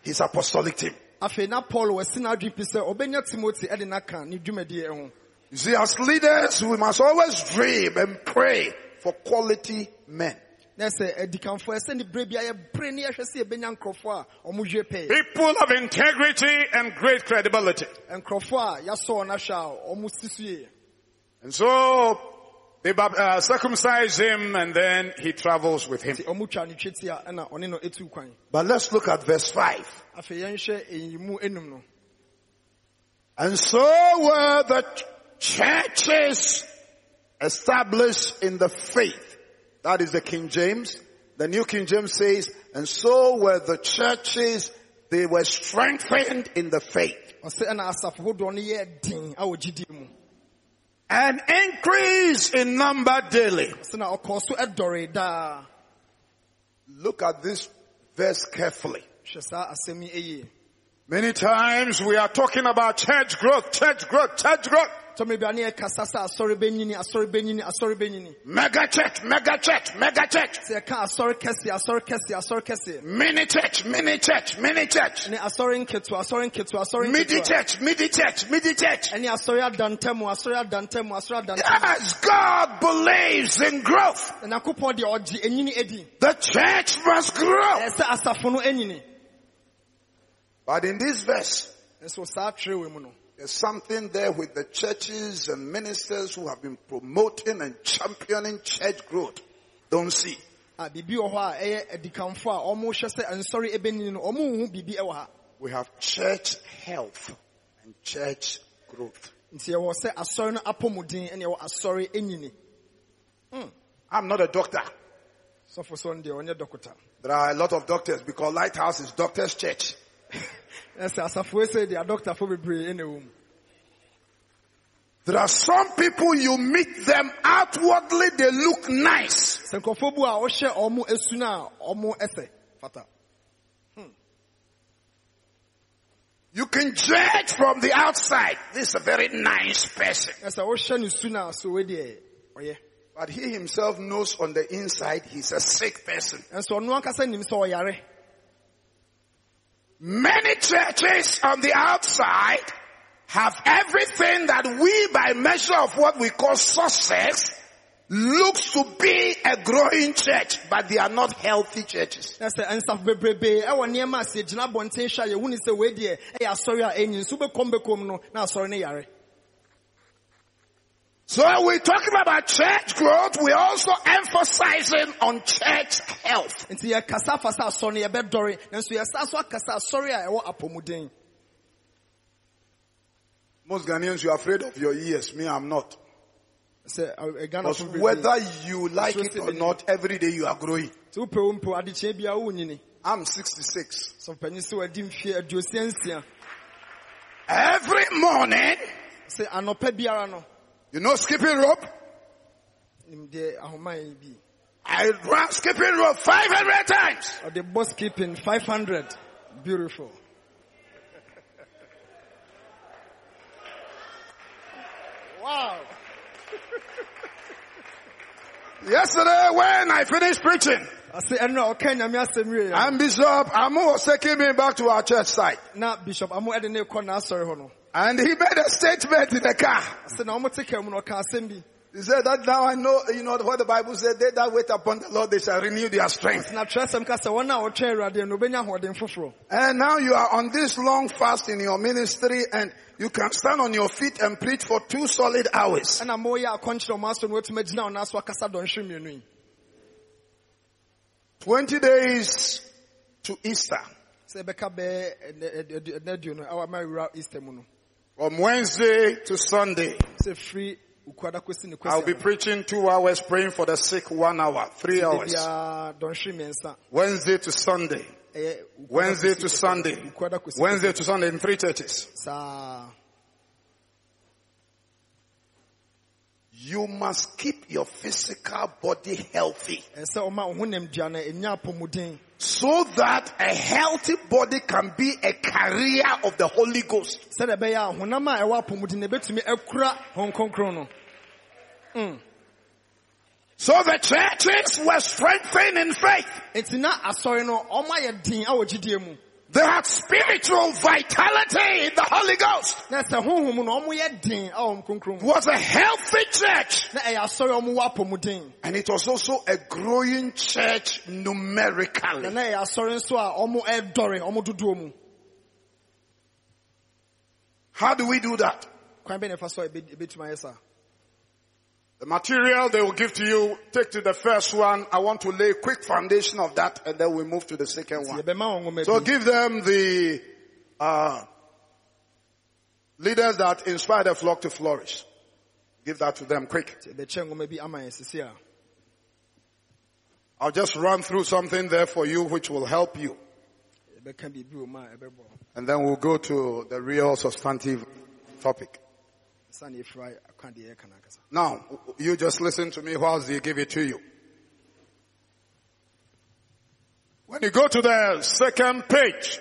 S3: his apostolic team.
S2: paul wɔsi n'adwene pi sɛ ɔbɛnya timothy ɛde n'aka ne dwumadie ho
S3: You see, as leaders, we must always dream and pray for quality men.
S2: Na sɛ adikanfoɔ eh, ɛsɛ eh, ne berɛ bi a yɛbere ne eh, yɛhwɛ sɛ yɛbɛnya nkurɔfoɔ a ɔmo dwe pɛɛ
S3: People of integrity and great credibility.
S2: nkurɔfoɔ a yɛasɔ wɔn ahwɛ a ɔmo si so yie
S3: And so they uh, circumcise him and then he travels with him.
S2: nti ɔmo twa ne twetia ɛna ɔne no etu kwan
S3: But let's look at verse 5.
S2: afei yɛnhwɛ eyimu enum no
S3: And so were the churches established in the faith. That is the King James. The New King James says, and so were the churches, they were strengthened in the faith. And increase in number daily. Look at this verse carefully. Many times we are talking about church growth, church growth, church growth. Mega church, mega church, mega church. Mini church, mini church, mini church.
S2: ne asɔre nketewa asɔre nketewa asɔre
S3: Midi church, midi church, midi church. Yes, God believes in growth.
S2: na nyankopɔn deɛ ɔgye edi
S3: The church must grow.
S2: ɛsɛ asafo no enyini
S3: But in this verse,
S2: nso saa twerɛ wɔ mu no
S3: there's something there with the churches and ministers who have been promoting and championing church growth. Don't see.
S2: Ah, a biribi wɔ hɔ a ɛyɛ adikanfo a ɔmo hyɛ sɛ nsɔre ebenyini no ɔmo nhu biribi ɛwɔ ha
S3: We have church health and church growth.
S2: nti yɛwɔ sɛ asɔre no apɔmuden ɛne yɛwɔ asɔre enyini hmm.
S3: I'm not a doctor.
S2: sɔfo sɔn deɛ ɔnyɛ dɔkota
S3: There are a lot of doctors because Lighthouse is doctor's church.
S2: Ɛsɛ asafo ese deɛ adɔktafo bebree ɛna ɛwɔ mu
S3: There are some people you meet them outwardly, they look nice.
S2: sɛ nkurɔfoɔ bu a wɔhyɛ ɔmo esu no ɔmo ɛsɛ fata hmm.
S3: You can judge from the outside. This is a very nice person.
S2: ɛsɛ wɔhyɛ ne su no so wei ɔyɛ
S3: But he himself knows on the inside he's a sick person.
S2: ɛnso ɔno ankasa nim sɛ ɔyare
S3: Many churches on the outside have everything that we by measure of what we call success looks to be a growing church, but they are not healthy churches.
S2: ɛsɛ nsafo bebrebe ɛwɔ nneɛma a sɛ gyina abɔnten hwɛ a yɛhu ne sɛ wei deɛ ɛyɛ asɔre a ɛnyi nso bɛkɔm bɛkɔm no na asɔre no yare
S3: So we're talking about church growth, we're also emphasizing on church health.
S2: nti yɛkasa afa sɛ asɔre no yɛbɛdɔre nanso yɛsa so akasa asɔre a ɛwɔ apɔmuden
S3: Most Ghanaians, you're afraid of your ears. Me, I'm not. Because whether you like it or not, every day you are growing.
S2: sɛ wopɛ wo mpo adekyee biara wonyini
S3: I'm 66.
S2: sɛ ɔpanyin sɛ wadi mfie aduosia nsia
S3: Every morning,
S2: sɛ anɔpa biara
S3: you know skipping rope?
S2: nim deɛ ahoma yi bi
S3: I run skipping rope 500 times.
S2: ɔde bɔ skipping 500 beautiful wow
S3: Yesterday when I finished preaching,
S2: ase ɛno a ɔka nyame asɛm wie
S3: and Bishop Amo was taking me back to our church site.
S2: Now bishop amo ɛde ne kɔ n'asɔre hɔ no
S3: And he made a statement in the car.
S2: sɛ na ɔmo te ka mu no ɔka asɛm bi
S3: He said that now I know, you know what the Bible said, they that wait upon the Lord, they shall renew their strength.
S2: na twerɛsɛm ka sɛ wɔn a wɔtwɛn awurade no obɛnya
S3: And now you are on this long fast in your ministry and you can stand on your feet and preach for two solid hours.
S2: ɛna moyɛ akɔnkyerɛ ɔmo asɔ no watumi agyina ɔno aso akasa dɔnhwe mmienu yi
S3: 20 days to Easter. From Wednesday to Sunday,
S2: sɛ firi ukuada kosi ne
S3: I'll be preaching two hours, praying for the sick one hour, three hours.
S2: biara dɔnhwe mmiɛnsa
S3: Wednesday to Sunday, Wednesday to Sunday, Wednesday to Sunday in three churches. You must keep your physical body healthy.
S2: Ɛsɛ ɔma ɔho nam dua no ɛnya apɔmuden
S3: so that a healthy body can be a carrier of the Holy Ghost.
S2: sɛdeɛ ɛbɛyɛ a honam a ɛwɔ apɔmuden no ɛbɛtumi akura hɔn kronkron no mm.
S3: So the churches were strengthened in faith.
S2: Enti na asɔre no ɔmo ayɛ den a wɔ gyidie mu
S3: They had spiritual vitality in the Holy Ghost.
S2: na sɛ honhom no ɔmo yɛ den a wɔn kronkron
S3: It
S2: mu
S3: was a healthy church.
S2: na ɛyɛ asɔre a ɔmo wɔ apɔmuden
S3: And it was also a growing church numerically.
S2: na ɛyɛ asɔre nso a ɔmo ɛdɔre ɔmo dodoɔ mu
S3: How do we do that? The material they will give to you, take to the first one. I want to lay a quick foundation of that and then we move to the second one.
S2: yɛbɛma wɔn nwoma
S3: So give them the uh, leaders that inspire the flock to flourish. Give that to them quick.
S2: yɛbɛkyɛ nwoma bi ama yɛn sisi a
S3: I'll just run through something there for you which will help you.
S2: yɛbɛka biribi wɔ mu a ɛbɛbɔ
S3: And then we'll go to the real substantive topic. Now, you just listen to me whilst they give it to you. When you go to the second page,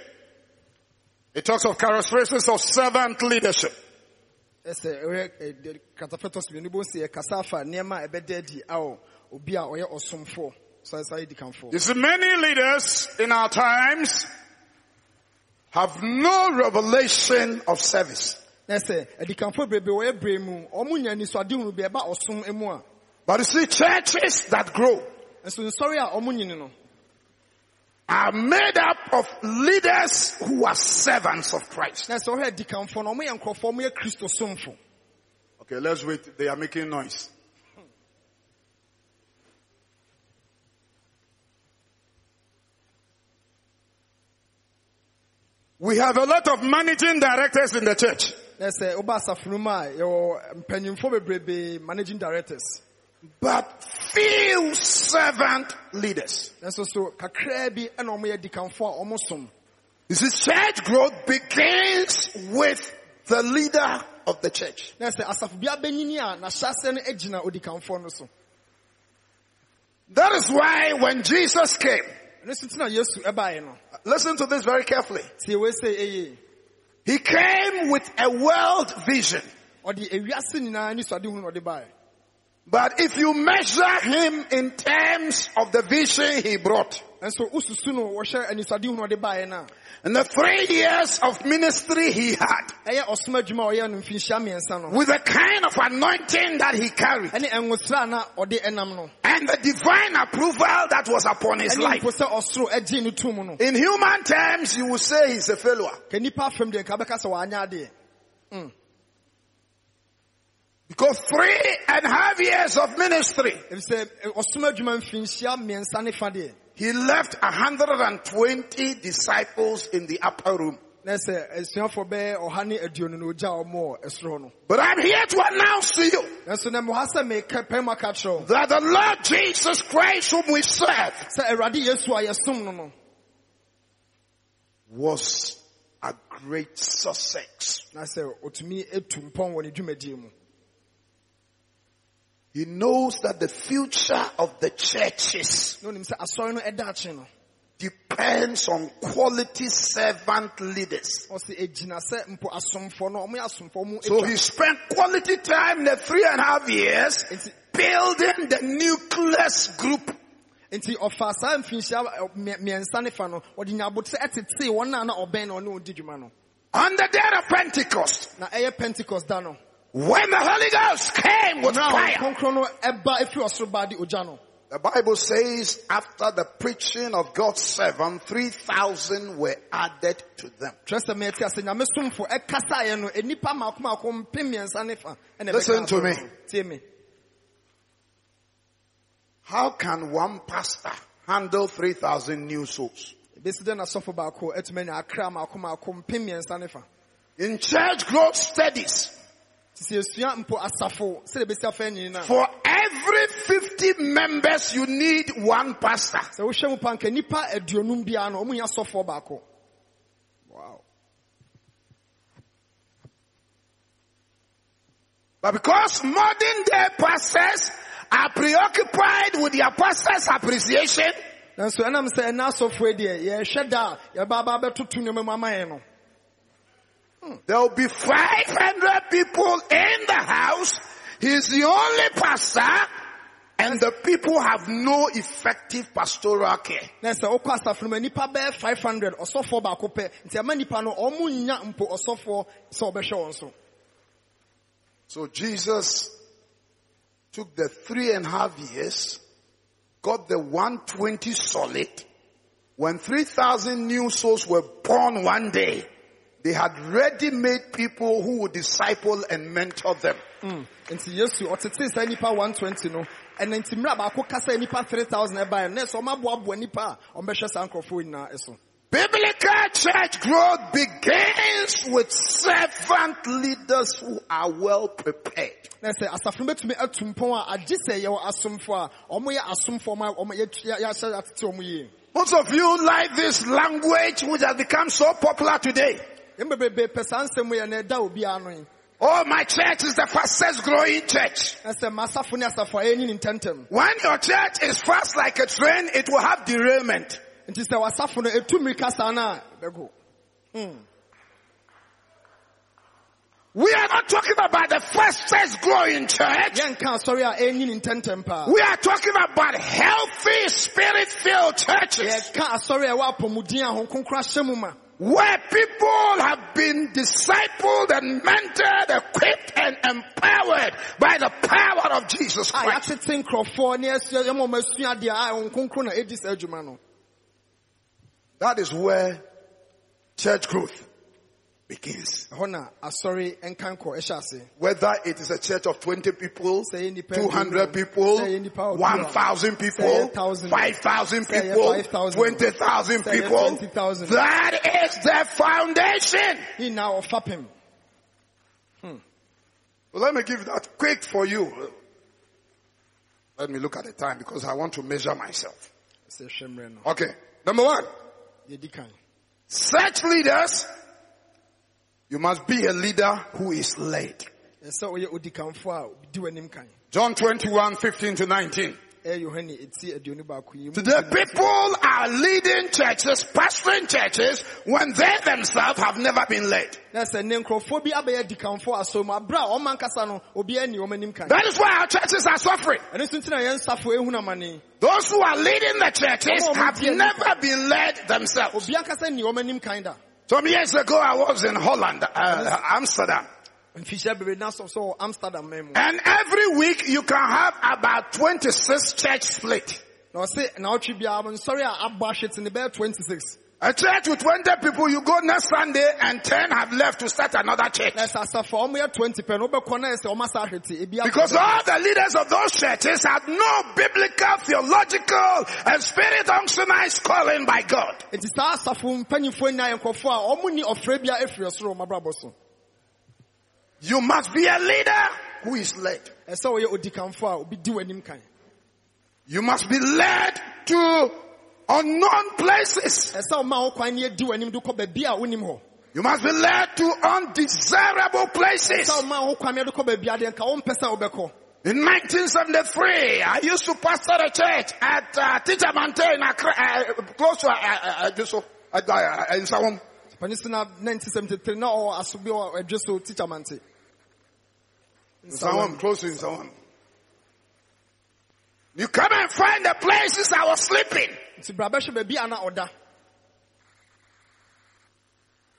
S3: it talks of characteristics of servant leadership.
S2: ɛsɛ ɛyɛ ɛde katafɛtɔ so mmienu bɔ si ɛkasa afa nneɛma a ɛbɛda adi awɔ obi a ɔyɛ ɔsomfoɔ sɔre sáré di kanfoɔ
S3: You see, many leaders in our times have no revelation of service.
S2: Na ɛsɛ adikanfoɔ bebree wɔyɛ brɛ mu ɔmo nya nisɔade hunu bi ɛba ɔsom mu a
S3: But you see, churches that grow
S2: nso nsɔre a ɔmo nyini no
S3: are made up of leaders who are servants of Christ.
S2: na ɛsɛ ɔhwɛ adikanfoɔ no ɔmo yɛ nkorɔfoɔ ɔmo yɛ kristo
S3: Okay, let's wait. They are making noise. We have a lot of managing directors in the church.
S2: Ɔba asafo no mu a yɛwɔ mpanyinfoɔ bebrebe managing directors
S3: But few servant leaders.
S2: nanso so kakraa bi ɛna ɔmo yɛ adikanfoɔ a ɔmo som
S3: You see, church growth begins with the leader of the church.
S2: na ɛsɛ asafo bi abɛnyini a n'ahyɛaseɛ no gyina odikanfoɔ no so
S3: That is why when Jesus came,
S2: ɛno nso ntina yesu ɛbaeɛ no
S3: listen to this very carefully.
S2: tie wei sɛ eye
S3: He came with a world vision. But if you measure him in terms of the vision he brought,
S2: nso wosusu no wɔhwɛ anisuade hunu a ɔde baeɛ no
S3: in the three years of ministry he had,
S2: a ɛyɛ ɔsom adwuma a ɔyɛ no mfinhyia mmiɛnsa no.
S3: with the kind of anointing that he carried,
S2: ɛne ɛnwosra a na ɔde ɛnam no.
S3: and the divine approval that was upon his life.
S2: mpo sɛ ɔsoro agye ne tom no.
S3: In human terms, you will say he's a failure.
S2: ka nnipa afam deɛ nka bɛka sɛ wɔanyɛ adeɛ
S3: Because three and a half years of ministry,
S2: ɛfisɛ ɛ, ɔsom adwuma mfinhyia mmiɛnsa ne fa deɛ.
S3: He left 120 disciples in the upper room.
S2: na sɛ asuafoɔ bɛyɛ ɔha ne aduonu na ogya ɔmo wɔ ɛsoro no.
S3: But I'm here to announce to you
S2: nanso na mewɔ ha sɛ meka pɛn mu aka kyerɛ wo.
S3: that the Lord Jesus Christ whom we serve
S2: sɛ awurade yesu a yɛsom no no
S3: was a great success.
S2: na sɛ ɔtumi etu mpɔn wɔ ne dwumadie mu
S3: He knows that the future of the churches
S2: na onim sɛ asɔre no ɛda akye no
S3: depends on quality servant leaders.
S2: ɔsɛ egyina sɛ mpo asomfoɔ no ɔmo yɛ asomfoɔ mu
S3: So he spent quality time in the three and a half years building the nucleus group.
S2: nti ɔfa saa mfinhyia mmiɛnsa ne fa no ɔde nyabotire ɛtetee wɔn a na ɔbɛn na ɔne ɔdi dwuma no
S3: On the day of Pentecost,
S2: na ɛyɛ pentecost da no
S3: when the Holy Ghost came with fire,
S2: kronkron no ɛba efiri ɔsoro ba de ogya no
S3: the Bible says after the preaching of God's servant, 3,000 were added to them.
S2: kyerɛ sɛ mɛte ase nyame somfo ɛkasaeɛ no enipa mako mako mpem mmiɛnsa ne fa ɛna
S3: Listen to me.
S2: no. tie me
S3: How can one pastor handle 3,000 new souls?
S2: ebesi dɛ n'asɔfo baako ɛtumi anya akra mako mako mpem mmiɛnsa ne fa
S3: In church growth studies, for every 50 members, you need one pastor.
S2: sɛ wohwɛ mu pa nka nipa aduonum biara no ɔmo nya asɔfoɔ baako. Wow.
S3: But because modern day pastors are preoccupied with their pastor's appreciation,
S2: nanso ɛnam sɛ ɛna asɔfoɔ yi deɛ yɛhwɛ da a yɛba aba abɛtoto nneɛma mu ama yɛn no
S3: there will be 500 people in the house. He's the only pastor and the people have no effective pastoral care.
S2: na sɛ wokɔ asafo no mu a nipa bɛyɛ 500 ɔsɔfoɔ baako pɛ nti ɛma nipa no ɔmo nya mpo sɛ ɔbɛhwɛ wɔn so
S3: So Jesus took the three and a half years, got the 120 solid. When 3,000 new souls were born one day, they had ready-made people who would disciple and mentor them.
S2: nti yesu ɔtete saa nipa 120 no ɛna nti mmerɛ baako kasa nipa 3000 ɛbaeɛ no na sɛ ɔma aboaboa nipa a ɔmbɛhwɛ saa nkurɔfoɔ nyinaa so
S3: Biblical church growth begins with servant leaders who are well prepared.
S2: na sɛ asafo no bɛtumi atu mpɔn a agye sɛ yɛwɔ asomfoɔ a ɔmo yɛ asomfoɔ ma ɔmo yɛ- yɛ- yɛahyɛ atete ɔmo yie
S3: Most of you like this language which has become so popular today.
S2: Yɛn bebrebe pɛ saa nsɛm yɛ na ɛda obiara no yi
S3: Oh, my church is the fastest growing church.
S2: na sɛ ma asafo ne asafo a yɛnyi ne ntɛmtɛm
S3: When your church is fast like a train, it will have derailment.
S2: nti sɛ wasafo no ɛtu mmirika saa no a bɛgo hmm.
S3: We are not talking about the fastest growing church.
S2: yɛnka asɔre a ɛnyi ne ntɛmtɛm paa.
S3: We are talking about healthy spirit filled churches
S2: yɛka asɔre a ɛwɔ apɔmuden a ho kronkron ahyɛ mu ma
S3: where people have been discipled and mentored, equipped and empowered by the power of Jesus
S2: ah,
S3: Christ.
S2: yɛatete nkurɔfoɔ ne yɛsua yɛma ɔma asua adeɛ ah, a ɛho kronkron na ɛdi saa adwuma no
S3: That is where church growth begins.
S2: ɛhɔ na asɔre nka nkɔ ɛhyɛ ase
S3: Whether it is a church of 20 people,
S2: Sɛ ɛyɛ nnipa
S3: 200 people,
S2: sɛ ɛyɛ nnipa aduonu,
S3: 1,000 people, 5,000 people, 20,000 people.
S2: 20,000.
S3: That is the foundation.
S2: ɔfapem hmm.
S3: Well, let me give that quick for you. Let me look at the time because I want to measure myself.
S2: sɛ hwɛ mmerɛ no
S3: Okay. Number one, such leaders, you must be a leader who is led.
S2: ɛsɛ ɔyɛ odikanfoɔ a di w'anim kan
S3: John 21, 15 to 19.
S2: ɛyɛ yohane ɛti aduonu baako yi mu
S3: Today people are leading churches, pastoring churches when they themselves have never been led.
S2: na sɛ ne nkurɔfoɔ bi abɛyɛ adikanfoɔ asɔ mu aberɛ a ɔma nkasa no obiara nni ɔm anim kan
S3: That is why our churches are suffering.
S2: ɛno nso nti na yɛn nsafo ehu na mane
S3: Those who are leading the churches have never been led themselves.
S2: Obiara nkasa nni ɔm anim kan da
S3: Some years ago I was in Holland, uh, Amsterdam.
S2: mfihyia bebree na sɔ sɛ wɔ amsterdam man mu
S3: And every week you can have about 26 church split.
S2: na ɔse na ɔtwe biara mo nsɔre a abɔ ahwete ne bɛyɛ 26
S3: A church with 20 people, you go next Sunday and 10 have left to start another church.
S2: na sɛ asafo a ɔmo yɛ twenty pɛ no wobɛkɔ na ɛsɛ ɔmo asa ahwete ebi
S3: Because all the leaders of those churches have no biblical, theological, and spirit unctionized calling by God.
S2: nti saa asafo mpanyinfoɔ nyinaa yɛ nkurɔfoɔ a ɔmo ni ɔfrɛ bi a efiri ɔsoro ɔmo abrabɔ so
S3: You must be a leader who is led.
S2: ɛsɛ ɔyɛ odikanfo a obi di w'anim kan
S3: You must be led to unknown places.
S2: ɛsɛ ɔmo a ɔkwan ne edi w'anim de kɔ baabi a wonim hɔ
S3: You must be led to undesirable places.
S2: ɛsɛ ɔmo a ɔkwan ne de kɔ baabi a deɛ nka ɔmpɛ sɛ ɔbɛkɔ
S3: In 1973, I used to pastor a church at uh, Teacher Mante in Accra, uh, close to uh, uh, uh, uh, uh, Nsawam.
S2: panyin si na nineteen seventy three na ɔwɔ aso bi wɔ ɛdwe so teacher mante
S3: Nsawam, close to Nsawam. You come and find the places I was sleeping.
S2: Nti bra bɛhwɛ baabi a na ɔda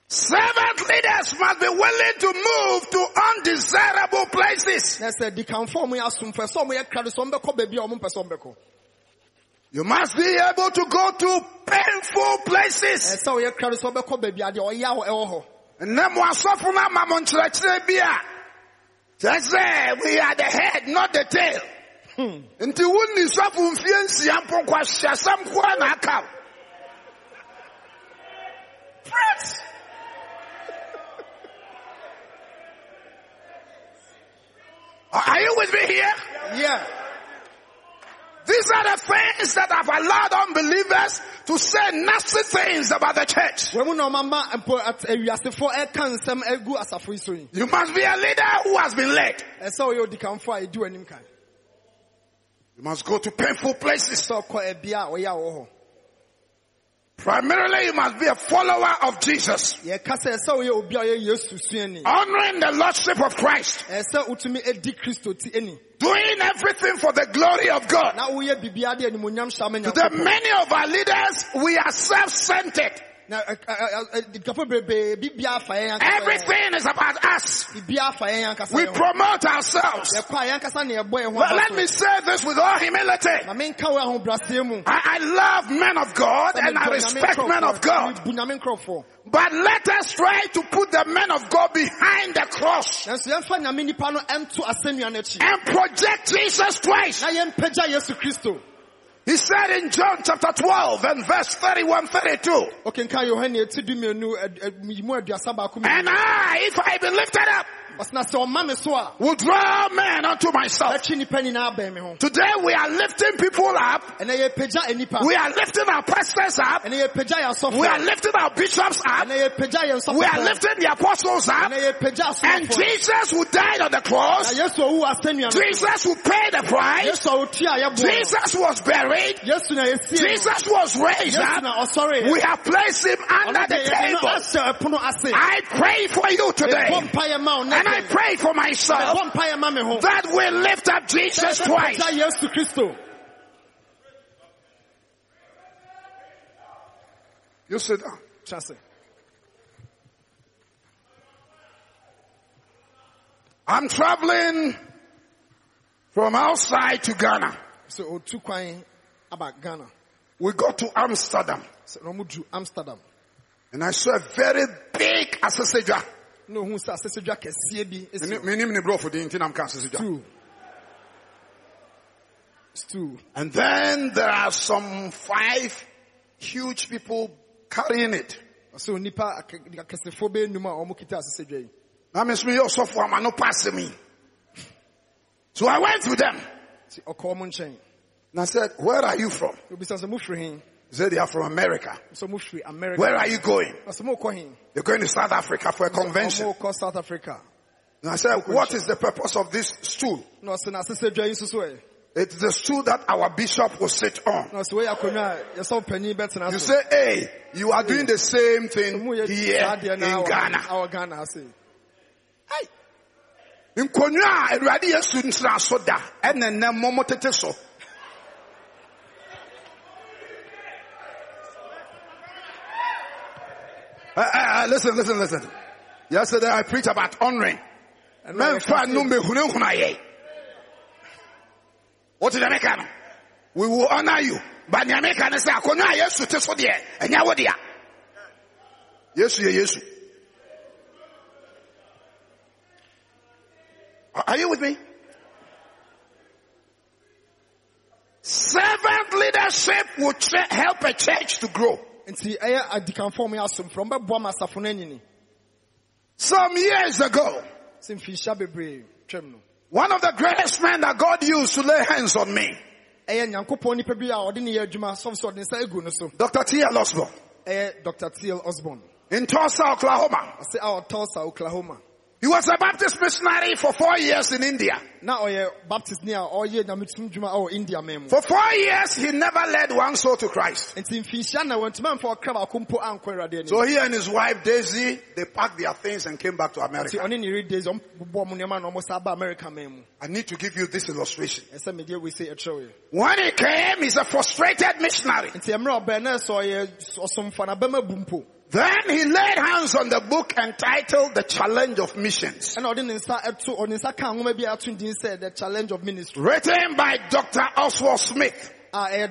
S3: Servant leaders must be willing to move to undesirable places.
S2: na sɛ dikanfo a ɔmo yɛ asomfo ɛsɛ ɔmo yɛ krado so ɔmo bɛkɔ baabi a ɔmo mpɛ sɛ ɔmo bɛkɔ
S3: You must be able to go to painful places.
S2: ɛsɛ ɔyɛ krado so ɔbɛkɔ baabi a deɛ ɔyɛ a ɛwɔ hɔ
S3: Na mo asɔfo no ama mo nkyerɛkyerɛ bi a kyerɛ sɛ we are the head not the tail. Hmm. Nti wonni sɔfo mfie nsia mpo nkwahyɛsɛm koa na aka wo. Friends, Are you with me here?
S2: yeah
S3: These are the things that have allowed unbelievers to say nasty things about the church.
S2: wɔn mu na ɔmo ama mpo at- awiasefo ɛka nsɛm egu asafo yi so yi
S3: You must be a leader who has been led.
S2: ɛsɛ ɔyɛ odikanfo a edi w'anim kan
S3: You must go to painful places.
S2: sɛ ɔkɔ ɛbi a ɔyɛ a ɔwɔ hɔ
S3: Primarily, you must be a follower of Jesus,
S2: yɛka sɛ ɛsɛ ɔyɛ obi a ɔyɛ yesu suani
S3: honoring the Lordship of Christ,
S2: ɛsɛ wotumi edi kristo ti ani
S3: doing everything for the glory of God.
S2: na woyɛ biribiara de animonyam hyɛ ama
S3: To the many of our leaders, we are self-centered. Everything is about us.
S2: biribiara fa yɛn eh, ankasa
S3: We promote ourselves.
S2: yɛkɔ a yɛn ankasa na yɛbɔ yɛn ho
S3: Well, let me say this with all humility.
S2: na menka wɔ ahobrɛaseɛ mu
S3: I, I love men of God and I respect men of God.
S2: mebu nyame nkurɔfoɔ
S3: But let us try to put the men of God behind the cross
S2: nanso yɛmfa nyame nipa no ɛnto asɛnnua no akyi
S3: and project Jesus Christ.
S2: na yɛmpagya yesu kristo
S3: He said in John chapter 12 and verse 31, 32,
S2: ɔkenka yohane ɛti dumienu ɛ- ɛ- mu aduasa baako mu
S3: and I, if I be lifted up,
S2: ɔsena sɛ ɔma me so a
S3: will draw men unto myself.
S2: ɛtwe nipa nyinaa bɛn me ho
S3: Today we are lifting people up.
S2: ɛnɛ yɛpagya anipa
S3: We are lifting our pastors up.
S2: ɛnɛ yɛpagya yɛ asɔfo
S3: We are lifting our bishops up.
S2: ɛnɛ yɛpagya yɛ
S3: We are lifting the apostles up. And Jesus who died on the cross,
S2: yesu owu asɛnnua no
S3: Jesus who paid the price,
S2: yesu a otua yɛboɔ no
S3: Jesus was buried,
S2: yesu na yɛsie no
S3: Jesus was raised up. We have placed him under the
S2: deɛ yɛde no
S3: table.
S2: ahyɛ ɛpono ase
S3: I pray for you today.
S2: mpaeɛ ma
S3: And I pray for
S2: ɛbɔ
S3: myself
S2: mpaeɛ ma me ho
S3: that will lift up Jesus Christ.
S2: Pagya yesu kristo
S3: You sit down.
S2: kyerɛ
S3: I'm traveling from outside to Ghana.
S2: sɛ ɔtu kwan aba ghana
S3: We go to Amsterdam
S2: sɛ na ɔmo du amsterdam
S3: and I saw a very big asesejwa.
S2: Na ohun sɛ asɛsɛdwa kɛseɛ bi esi hɔ.
S3: Minim ni bro for the intinam asesejwa.
S2: stew stew
S3: And then there are some five huge people carrying it.
S2: So nipa ak- akɛsefoɔ bɛyɛ num a ɔmo kita asɛsɛdwa yi
S3: means me also for a no pass me. So I went to them
S2: nti ɔkɔ ɔmo nkyɛn
S3: and I said, where are you from?
S2: obisa sɛ mofiri hen
S3: Said, they are from America.
S2: sɛ mofiri america
S3: Where are you going?
S2: ɔsɛ mokɔ hen
S3: They're going to South Africa for a convention.
S2: south africa
S3: And I said, what is the purpose of this stool?
S2: na ɔsɛ na asɛsɛdwa yi nso so ɛ
S3: It's the stool that our bishop will sit on.
S2: na ɔsɛ a yɛsɛ panyin bɛtena
S3: You say, hey, you are doing the same thing
S2: yɛ
S3: here in Ghana.
S2: ase
S3: Nkonnwa a Awurade Yesu ntena so da ɛna nnɛ mmɔmɔ tete so. Uh, uh, uh, listen, listen, listen. Yesterday I preached about honoring.
S2: ɛno na
S3: Memfa
S2: yɛka
S3: no
S2: sɛ-
S3: mbɛhunahuna yɛ. What did America no? We will honor you. But the American is like, akonnwa a Yesu te so deɛ, ɛnyɛ wo dea. Yesu ye Yesu. Are are you with me? Servant leadership will tra- help a church to grow.
S2: Nti ɛyɛ adikanfo mu asomfrɛ ɔmbɛboa ma asafo no anyini.
S3: Some years ago,
S2: sɛ bebree twam no
S3: one of the greatest men that God used to lay hands on me,
S2: ɛyɛ nyankopɔn nipa bi a ɔde ne yɛ adwuma sɔf sɛ ɔde ne nsa agu no so.
S3: Dr. T.L. Osborn,
S2: ɛyɛ dr tl osborn
S3: in Tulsa, Oklahoma.
S2: ɔse a ɔtulsa oklahoma
S3: He was a Baptist missionary for four years in India.
S2: baptist ni a ɔyɛ nyametum dwuma ɛwɔ oh, india
S3: For four years, he never led one soul to Christ.
S2: nti mfirinhyia na wantumi amfa ɔkra baako mpo ankɔ awurade anim
S3: So he and his wife Daisy, they packed their things and came back to America.
S2: ɔne ne yere days ɔmbobɔ ɔmo nneɛma na ɔmo sa ba america man mu
S3: I need to give you this illustration.
S2: ɛsɛ mede awi sɛ ɛkyerɛw yɛ
S3: When he came, he's a frustrated missionary.
S2: Nti mmerɛ ɔbɛn na ɛsɛ ɔyɛ ɔsomfa na bɛma bu mpo
S3: Then he laid hands on the book entitled The Challenge of Missions,
S2: ɛna ɔde ne nsa ɛto ɔde ne nsa ka nwoma bi a ato the challenge of ministry
S3: written by Dr. Oswald Smith,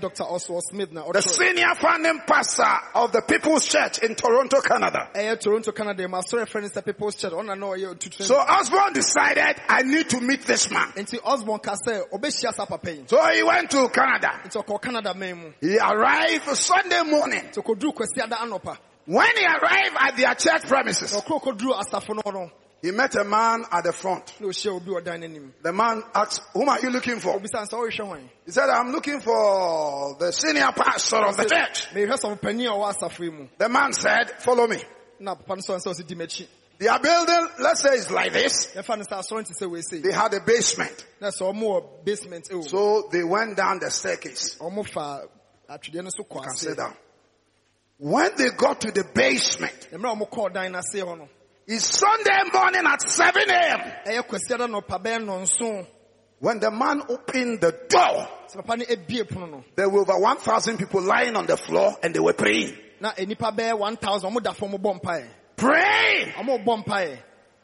S2: dr oswald smith
S3: the senior founding pastor of the People's Church in Toronto, Canada.
S2: toronto canada asɔre frɛ no sɛ people's church ɔna na ɔyɛ otutu
S3: So Osborn decided, I need to meet this man.
S2: nti osborn ka sɛ ɔbɛhyia saa papa yi
S3: So he went to Canada.
S2: nti ɔkɔ canada man mu
S3: He arrived Sunday morning.
S2: Nti ɔkɔduru kwasiada anɔpa
S3: When he arrived at their church premises,
S2: na ɔkɔ ɔkɔduru asafo no no
S3: he met a man at the front.
S2: na ɔhyia obi wɔ dan n'anim
S3: The man asked, whom are you looking for?
S2: obisa sɛ ɔrehwɛ hwan
S3: He said, I'm looking for the senior pastor of the church.
S2: mehwɛ sɔfo panyin a ɔwɔ asafo yi mu
S3: The man said, follow me.
S2: na papa no sɛ ɔsɛ ɔsi di m'akyi
S3: Their building, let's say it's like this.
S2: yɛfa no sɛ asɔre nti sɛ wɔɛsei
S3: They had a basement.
S2: na sɛ ɔmo basement
S3: So they went down the staircase.
S2: ɔmo fa atwedeɛ no so kɔ
S3: You can sit down. When they got to the basement,
S2: na mmerɛ a ɔmo kɔɔ dan no ase hɔ no
S3: it's Sunday morning at 7 a.m.
S2: ɛyɛ kwasiada nɔpa bɛyɛ nɔnso
S3: When the man opened the door,
S2: sɛ papa no ebie pono no
S3: there were over 1,000 people lying on the floor and they were praying.
S2: na nipa bɛyɛ 1000 ɔmo da fam ɔmo bɔ mpaeɛ
S3: Praying.
S2: ɔmo bɔ mpaeɛ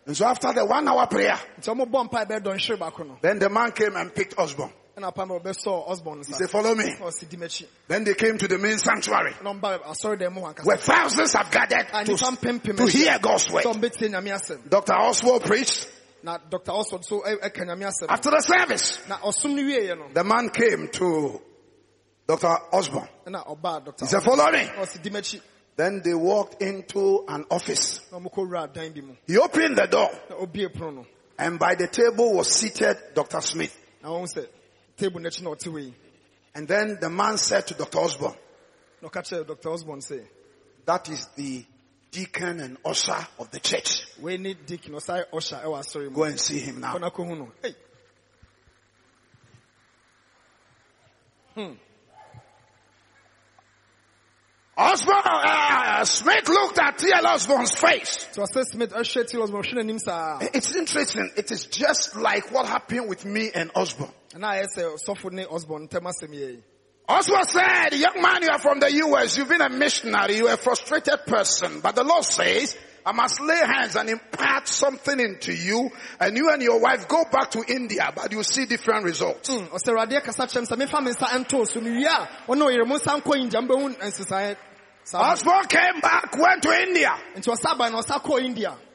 S3: And so after the one hour prayer,
S2: nti ɔmo bɔ mpaeɛ bɛyɛ dɔnhwere baako no
S3: then the man came and picked Osborn.
S2: Ɛna papa no ɔbɛsɔ osborn no
S3: He said, follow me.
S2: na ɔsi di m'akyi
S3: Then they came to the main sanctuary
S2: na ɔmba asɔre dɛm mu hɔ
S3: where thousands have gathered to, to hear God's word.
S2: ɔmo bɛtie nyame asɛm
S3: Dr. Oswald preached.
S2: dr oswald so ɛ- ɛka nyame asɛm
S3: After the service,
S2: na ɔsom no wieɛ no
S3: the man came to Dr.
S2: Osborn. dr
S3: He said, follow me.
S2: na ɔsi di m'akyi
S3: Then they walked into an office.
S2: na ɔmo kɔwura dan bi mu
S3: He opened the door
S2: na obie pono no
S3: and by the table was seated Dr. Smith.
S2: Na table na ɔte wei
S3: And then the man said to Dr. Osborn,
S2: na ɔka kyerɛ dr osborn sɛ
S3: that is the deacon and usher of the church.
S2: wei ne deacon na usher ɛwɔ asɔre mu
S3: Go and see him now.
S2: kɔna kɔhu no Ei,
S3: Osborn, uh, uh, uh, Smith looked at T.L. Osborn's face.
S2: nti ɔsɛ smith ɛhwɛ ti osborn hwɛ n'anim saa
S3: It's interesting. It is just like what happened with me and Osborn.
S2: Ɛna ayɛ sɛ sɔfo ne osborn ntɛm asɛm yɛ
S3: Oswald said, young man, you are from the U.S. You've been a missionary. You're a frustrated person. But the Lord says, I must lay hands and impart something into you and you and your wife go back to India, but you see different results.
S2: Ɔsɛ awurade kasa kyerɛm sɛ mefa me nsa ɛnto so mewie a ɔne ɔyere mo nsa nkɔ india mbɛhu nsesaeɛ saa
S3: Oswald came back, went to India,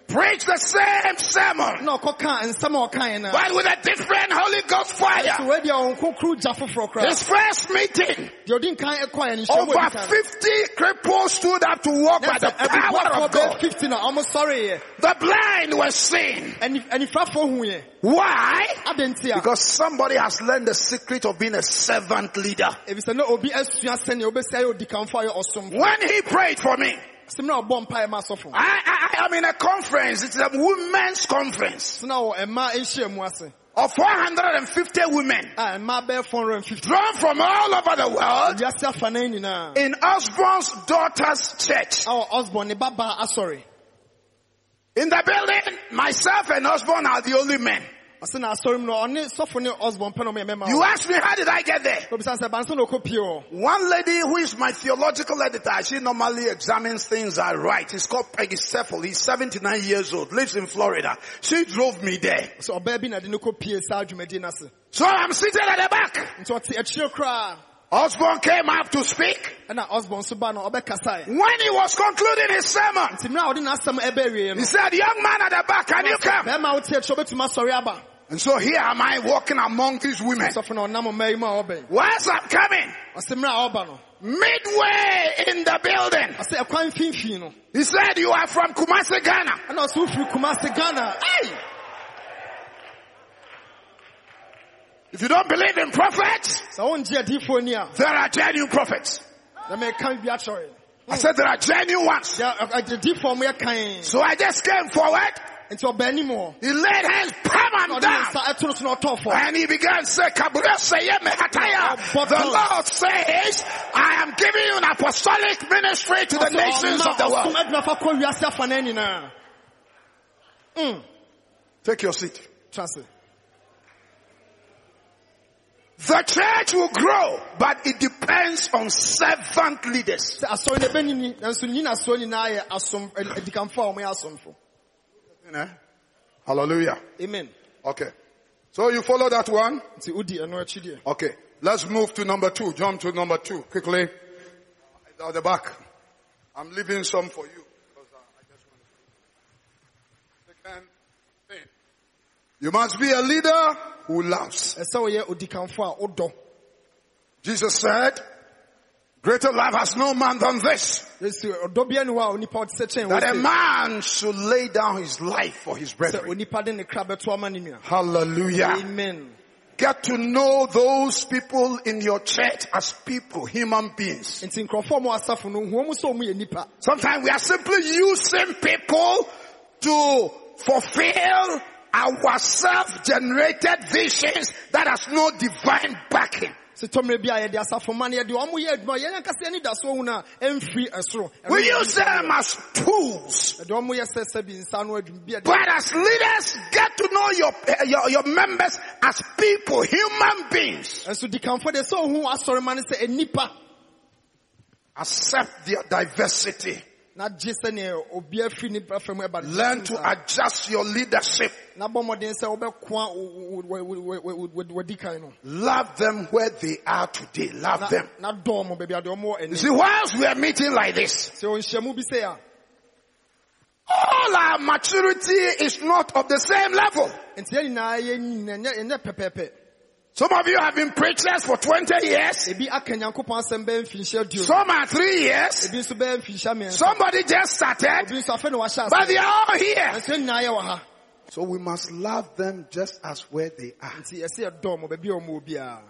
S2: nti ɔsa ban na ɔsa kɔɔ india
S3: preached the same sermon,
S2: na ɔkɔka nsɛm a ɔkaeɛ no
S3: but with a different Holy Ghost fire.
S2: wei deɛ ɔnkokoro gya foforɔ koraa
S3: His first meeting,
S2: deɛ ɔdi nkan ɛkɔɛ no nhyɛmu
S3: over 50 cripples stood up to walk by the power of God.
S2: 50 na ɔmo sɔreeɛ
S3: The blind were seen. Why?
S2: ade nti a
S3: Because somebody has learned the secret of being a servant leader.
S2: ebisɛ na obi asua sɛnea wobɛsi ayɛ odikanfo
S3: When he prayed for me,
S2: sɛm na ɔbɔ mpaeɛ ma asɔfo
S3: I, I, I'm in a conference. It's a women's conference.
S2: Sena wɔ ɛma eh, ahyia mu ase.
S3: Of 450 women.
S2: Ah, eh, a ɛma bɛɛ 450
S3: drawn from all over the world.
S2: Wiase afa no nyinaa
S3: in Osborn's daughter's church.
S2: Oh, awɔ osborn ne babaa asɔre ah,
S3: In the building, myself and Osborn are the only men.
S2: Ɔse na asɔre mu no ɔne sɔfo ne osborn pɛ na ɔmɛ mɛma
S3: You ask me, how did I get there?
S2: obisa sɛ banso na ɔkɔ pie hɔ
S3: One lady who is my theological editor, she normally examines things I write. It's called Peggy Seffel. He's 79 years old, lives in Florida. She drove me there.
S2: sɛ ɔbaa bi na de no kɔ pie saa dwumadie no ase
S3: So I'm seated at the back.
S2: Nti ɔte akyire koraa
S3: Osborn came up to speak.
S2: ɛna osborn so ba no ɔbɛkasae
S3: When he was concluding his sermon,
S2: nti mmerɛ a ɔde n'asɛm ɛbɛwie
S3: he said, young man at the back, can you come?
S2: bɛrima a wotie akyirɛ wobɛtumi asɔre aba
S3: And so here am I walking among these women.
S2: sɔfo na ɔnam ɔma yi mu a ɔbɛn
S3: Whilst I'm coming,
S2: ɔse mmerɛ a ɔba no.
S3: Midway in the building, he said, you are from Kumasi, Ghana.
S2: ɛna ɔse wofiri kumase ghana ei
S3: If you don't believe in prophets,
S2: sɛ wongye adiifoɔ ni a
S3: there are genuine prophets.
S2: na meka bi akyerɛ
S3: I said there are genuine ones.
S2: adiifoɔ mo yɛ kan
S3: So I just came forward.
S2: nti ɔba anim hɔ
S3: He laid hands, palm down.
S2: nsa ɛto no so na ɔtɔɔ fam
S3: And he began to say, "Kabura seye me hataya." The Lord says, I am giving you an apostolic ministry to the nations of the world.
S2: adwuma fa kɔ wiase afa no Mm,
S3: Take your seat.
S2: it.
S3: The church will grow, but it depends on servant leaders.
S2: sɛ asɔre no ɛbɛnyini nanso nyina asɔre nyinaa yɛ asom adikanfo a ɔmoyɛ asomfo
S3: You know? Hallelujah.
S2: amen
S3: Okay. So you follow that one?
S2: nti wodi ɛno akyi deɛ
S3: Okay. Let's move to number two. Jump to number two quickly. At the back. I'm leaving some for you. because, uh, I just want to- Second. You must be a leader who loves.
S2: ɛsɛ woyɛ odikanfo a wodɔ
S3: Jesus said, greater love has no man than this,
S2: yesu ɔdɔ bia ne hɔ a onipa ɔte sɛ kyɛn
S3: that a man should lay down his life for his brethren.
S2: onipa de ne kra bɛto ama ne nua
S3: Hallelujah.
S2: amen
S3: Get to know those people in your church as people, human beings.
S2: nti nkurɔfoɔ a mo asafo no huo mu sɛ ɔmo yɛ nipa
S3: Sometimes we are simply using people to fulfill our self-generated visions that has no divine backing.
S2: sɛ tɔmmerɛ bi a yɛde asafo ma no yɛde ɔmo yɛ adwuma yɛn ankasa yɛne da so hu no a ɛmfiri ɛsoro
S3: We use them as tools.
S2: yɛde ɔmo yɛ sɛ sɛ bi nsa no adwuma bi a
S3: But as leaders, get to know your, your, your members as people, human beings.
S2: ɛnso dikanfo de sɛ ohu asɔre ma no sɛ ɛnipa
S3: Accept their diversity.
S2: Na gye sɛneɛ obi afiri nipa fam
S3: Learn to adjust your leadership.
S2: na bɔ mmɔden sɛ wobɛkoa wadi kan no
S3: Love them where they are today. Love them.
S2: na dɔɔ mo baabi ade ɔmo wɔ
S3: You see, whilst we are meeting like this,
S2: sɛ ɔnhyiamu bi sɛ a
S3: all our maturity is not of the same level. Some of you have been preachers for 20 years.
S2: ebi aka nyankopɔn asɛm bɛyɛ mfinhyia duo
S3: Some are three years.
S2: ebi nso bɛyɛ mfinhyia mmiɛnsa
S3: Somebody just started,
S2: ebi nso afei na wahyɛ
S3: but they are all here.
S2: nanso yɛn nyinaa yɛ wɔ ha
S3: So we must love them just as where they are.
S2: nti yɛsɛ yɛdɔɔ mo baabi a ɔmo wɔ biara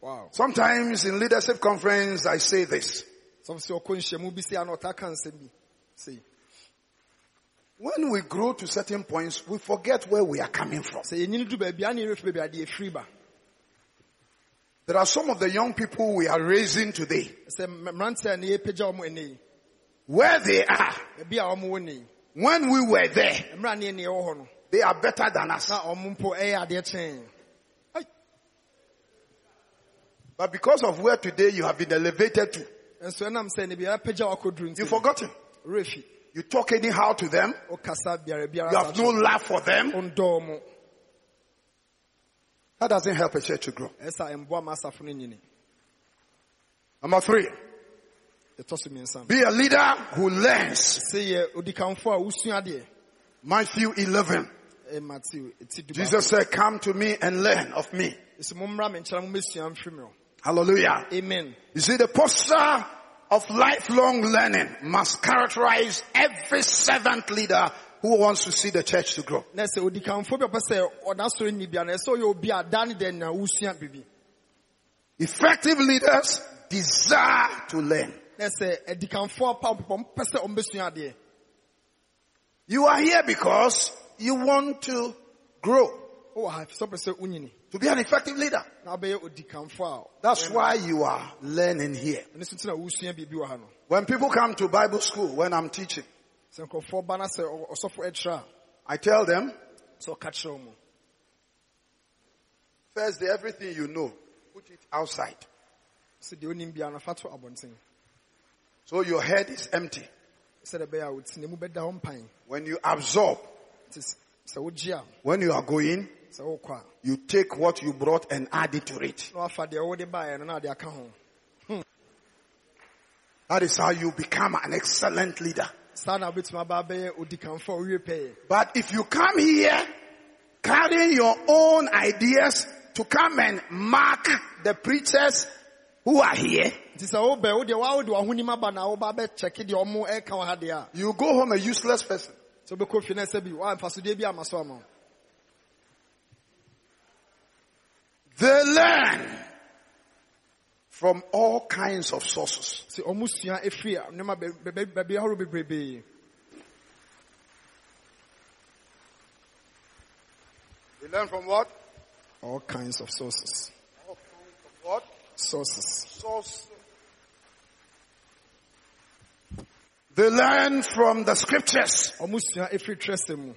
S2: wow
S3: Sometimes in leadership conference, I say this.
S2: sɔfo sɛ ɔkɔ nhyiamu bi sɛ a na ɔtaa ka nsɛm bi sei
S3: When we grow to certain points, we forget where we are coming from.
S2: sɛ yɛnyini du baabi a na yɛrɛ fi baabi ade yɛfiri ba
S3: There are some of the young people we are raising today.
S2: sɛ mmer- mmeranteɛ a na yɛpagya ɔmo ɛnɛ yi
S3: Where they are,
S2: baabi a ɔmo wɔ nɛ yi
S3: when we were there,
S2: mmerɛ a ne yɛ ne yɛwɔ hɔ no
S3: they are better than us.
S2: na ɔmo mpo ɛyɛ adeɛ kyɛn
S3: But because of where today you have been elevated to,
S2: nso ɛnam sɛ ne biara pagya wakɔduru nti
S3: you've forgotten. You talk anyhow to them.
S2: wokasa biara biara
S3: You have no love for them. That doesn't help a church to grow.
S2: ɛsa ɛmboa ma asafo no nyini
S3: Number three,
S2: ɛtɔ so mmiɛnsa no
S3: be a leader who learns.
S2: sɛ yɛ odikanfo a wosua adeɛ
S3: Matthew 11.
S2: Eh, ɛ mateo ɛti du
S3: Jesus said, come to me and learn of me.
S2: ɛsɛ mommra me nkyɛn mo mɛsua mfiri me hɔ
S3: Hallelujah.
S2: amen
S3: You see, the posture of lifelong learning must characterize every servant leader who wants to see the church to grow.
S2: na sɛ odikanfo bi a ɔpɛ sɛ ɔda soro nni bia na ɛsɛ ɔyɛ obi a da ne dɛn na wosua biribi
S3: Effective leaders desire to learn.
S2: na sɛ adikanfo a pa ɔpepɔ mpɛ sɛ ɔmbɛsua adeɛ
S3: You are here because you want to grow,
S2: wowɔ ha sɛ ɔpɛ sɛ wonyini
S3: to be an effective leader.
S2: na wobɛyɛ odikanfo a
S3: That's why you are learning here.
S2: ɛno so nti na wosua biribi wɔ ha no
S3: When people come to Bible school, when I'm teaching,
S2: sɛ nkurɔfoɔ ba na sɛ ɔ- ɔsɔfo ɛkyerɛ a
S3: I tell them,
S2: sɛ ɔka kyerɛ mo
S3: first, everything you know, put it outside.
S2: sɛ deɛ onim biara no fa to
S3: So your head is empty.
S2: sɛdeɛ ɛbɛyɛ a wotena mu bɛda hɔ mpan
S3: When you absorb,
S2: nti s- sɛ wogye a
S3: when you are going,
S2: sɛ wokɔ a
S3: you take what you brought and add it to it.
S2: na wafa deɛ wode baeɛ no na ade aka ho hmm.
S3: That is how you become an excellent leader.
S2: Saa na wobɛtumi aba bɛyɛ odikanfo a wowie pɛyɛ
S3: But if you come here carrying your own ideas to come and mark the preachers who are here,
S2: nti sɛ wobɛ wodeɛ woa wode w'ahonim aba na woba bɛkyɛke deɛ ɔmo ɛka wɔ ha deɛ a
S3: you go home a useless person.
S2: sɛ wobɛkɔ fie no sɛ bi woamfasodeɛ bi ama so
S3: They learn from all kinds of sources. They learn from what?
S2: all kinds of sources
S3: All kinds of what?
S2: sources
S3: Sources. They learn from the scriptures.
S2: ɔmo sua ɛfiri trɛsɛ mu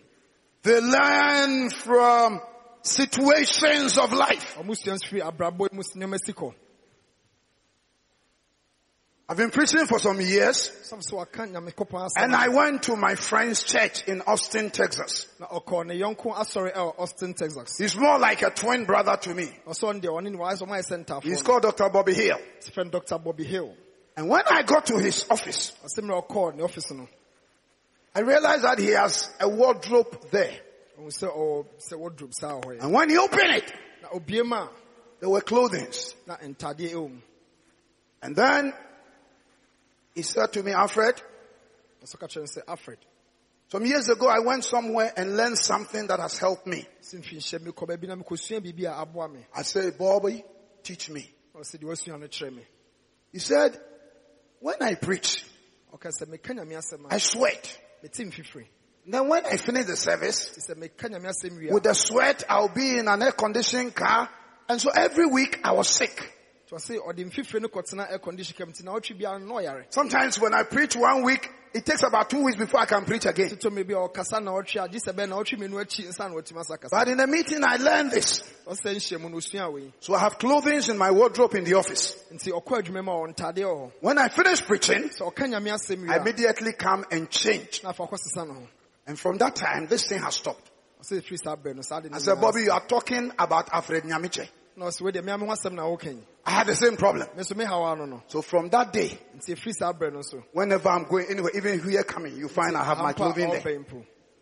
S3: They learn from situations of life.
S2: ɔmo sua nso firi abrabɔ mu nneɛma si kɔ
S3: I've been preaching for some years
S2: sɛm sɛ waka nyame kɔpɔn
S3: and I went to my friend's church in Austin, Texas.
S2: na ɔkɔɔ ne yɔnko asɔre ɛwɔ austin texas
S3: He's more like a twin brother to me.
S2: ɔsɔ no deɛ ɔne ne wɔayɛ sɛ ɔmo ayɛ sɛ
S3: He's called Dr. Bobby Hill.
S2: his friend dr bobby hill
S3: And when I got to his office,
S2: ɔsɛ mmerɛ ɔkɔɔ ne ɔfis no
S3: I realized that he has a wardrobe there.
S2: ɔhu sɛ ɔwɔ sɛ wardrobe saa wɔ hɔ yɛ
S3: And when he opened it,
S2: na obie mu a
S3: there were clothings. And then he said to me, Alfred,
S2: ɔsɔ ka kyerɛ no sɛ alfred
S3: some years ago I went somewhere and learned something that has helped me.
S2: sɛ mfi nhyɛ me kɔ baabi na mekɔsua biribi a aboa me
S3: I said, Bobby, teach me.
S2: ɔsɛ deɛ wasua no kyerɛ me
S3: He said, when I preach,
S2: ɔka sɛ meka nyame asɛm
S3: I sweat. then when I finish the service,
S2: nti sɛ meka nyame asɛm
S3: with the sweat, I'll be in an air conditioned car. And so every week I was sick.
S2: Nti ɔse ɔde mfifiri no kɔtena air condition kam nti na ɔtwe biara no na ɔyare
S3: Sometimes when I preach one week, it takes about two weeks before I can preach again.
S2: totɔ me bi a ɔkasa na ɔtwe a gye sɛ bɛɛ na ɔtwe menu akyi nsa na ɔtumi asa kasa
S3: But in the meeting, I learned this.
S2: ɔsɛ nhyɛ mu no osua wei
S3: So I have clothing in my wardrobe in the office.
S2: nti ɔkɔ adwuma mu a ɔntadeɛ wɔ hɔ
S3: When I finish preaching,
S2: sɛ ɔka nyame asɛm wie
S3: I immediately come and change.
S2: na afa ɔkɔsesa no ho
S3: And from that time, this thing has stopped.
S2: ɔsɛ ɛfiri saa berɛ no saa de
S3: I said, Bobby, you are talking about Alfred Nyamiche.
S2: Na ɔsɛ wei deɛ meame ho asɛm na woka yi
S3: I had the same problem.
S2: me nso mehaw ano no
S3: So from that day,
S2: nti ɛfiri saa berɛ no so
S3: whenever I'm going anywhere, even here coming, you find I have my clothing there.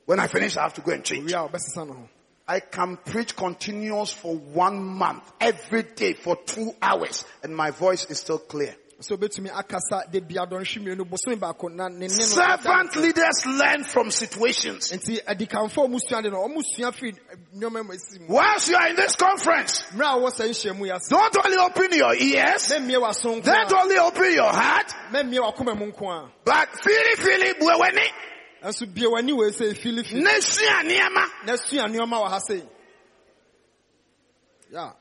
S3: When I finish, I have to go and change.
S2: wie a ɔbɛsesa no ho
S3: I can preach continuous for one month, every day for two hours, and my voice is still clear.
S2: Sɛ obɛtumi akasa de bia dɔnhwe mmienu bosome baako na ne ne no
S3: Servant leaders learn from situations.
S2: nti adikanfo a ɔmo sua de no ɔmo sua firi nneɛma mu esi mu.
S3: Whilst you are in this conference,
S2: mmerɛ a wɔwɔ sɛ nhyɛ mu yɛase
S3: don't only open your ears,
S2: mɛmmie w'aso nko
S3: don't only open your heart,
S2: mɛmmie w'akoma mu nko a.
S3: but fili fili bueweni,
S2: ɛnso bie w'ani wei sɛ efilifi
S3: nesia niema.
S2: na sua nneɛma. Wɔ ha sei. Ya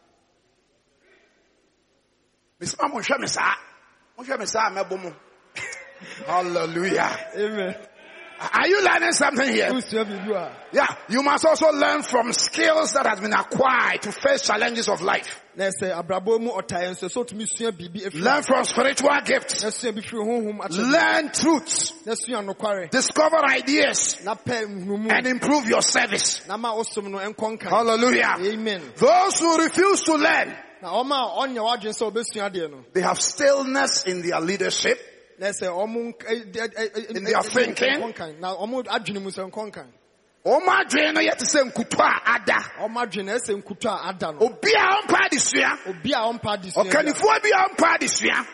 S3: Miss Mama, share me sa. Share me sa, mebomu. Hallelujah.
S2: amen
S3: Are you learning something here?
S2: wosua biribi a
S3: Yeah. You must also learn from skills that has been acquired to face challenges of life.
S2: na ɛsɛ abrabɔ mu ɔtaeɛ nso sɛ wotumi sua biribi efiri
S3: Learn from spiritual gifts.
S2: na sua bi firi honhom
S3: Learn truths.
S2: na sua nokware
S3: Discover ideas
S2: na pɛ nhunumu
S3: and improve your service.
S2: na ma wosom no ɛnkɔ
S3: Hallelujah.
S2: amen
S3: Those who refuse to learn,
S2: na ɔma a ɔnyɛ w'adwene sɛ ɔbɛsua adeɛ no
S3: they have stillness in their leadership. In their thinking.
S2: nkɔ nkan. na ɔmo adwene mu sɛ nkɔ nkan
S3: Oma adwene no yɛ te sɛ nkutu a ada.
S2: ɔmo adwene na ɛsɛ nkutu a ada no
S3: Obi a ɔmpa adesua.
S2: obi a ɔmpa adesua.
S3: Ɔkannifoɔ bi a ɔmpa adesua.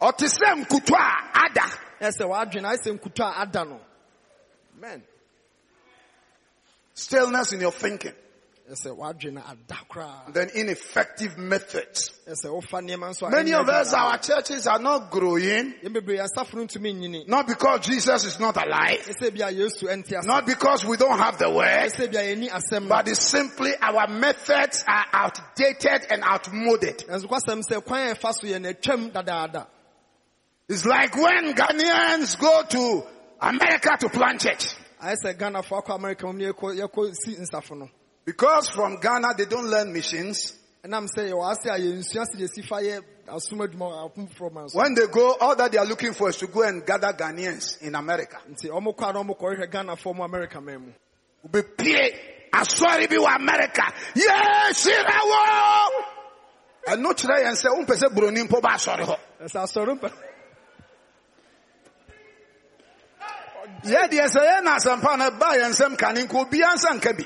S3: Ɔte sɛ nkutu a ada.
S2: ɛsɛ w'adwene na ɛsɛ nkutu a ada no amen
S3: Stillness in your thinking.
S2: Ɛsɛ w'adwene ada koraa
S3: Then ineffective methods.
S2: ɛsɛ wofa nneɛma nso a
S3: Many of us, our churches are not growing,
S2: yɛn bebree asafo no ntumi nyini
S3: not because Jesus is not alive,
S2: ɛsɛ bi a yesu ɛnte ase
S3: not because we don't have the word,
S2: ɛsɛ bi a yɛni asɛm no
S3: but it's simply our methods are outdated and outmoded.
S2: nanso kwasɛm sɛ kwan a ɛfa so yɛ na atwam dadaada
S3: It's like when Ghanaians go to America to plant church.
S2: ayɛ sɛ ghanafoɔ akɔ amerika mu ne yɛkɔ yɛkɔ si nsafo no
S3: Because from Ghana they don't learn missions.
S2: ɛnam sɛ yɛwɔ ase a yɛnsua sɛ yɛsi fa yɛ asom adwuma wɔ apom foforɔ ma nso
S3: When they go, all that they are looking for is to go and gather Ghanaians in America.
S2: nti ɔmo kɔ a na ɔmo kɔhwehwɛ ghanafoɔ mu amerika man mu
S3: Ubepie asɔre bi wɔ America. Yes, ɛno kyerɛ yɛn sɛ wompɛ sɛ buroni mpo ba asɔre hɔ
S2: ɛsɛ asɔre mpa
S3: yɛ deɛ sɛ yɛ na asɛmpa no ba yɛn nsɛm ka ne nka obiara nsa nka bi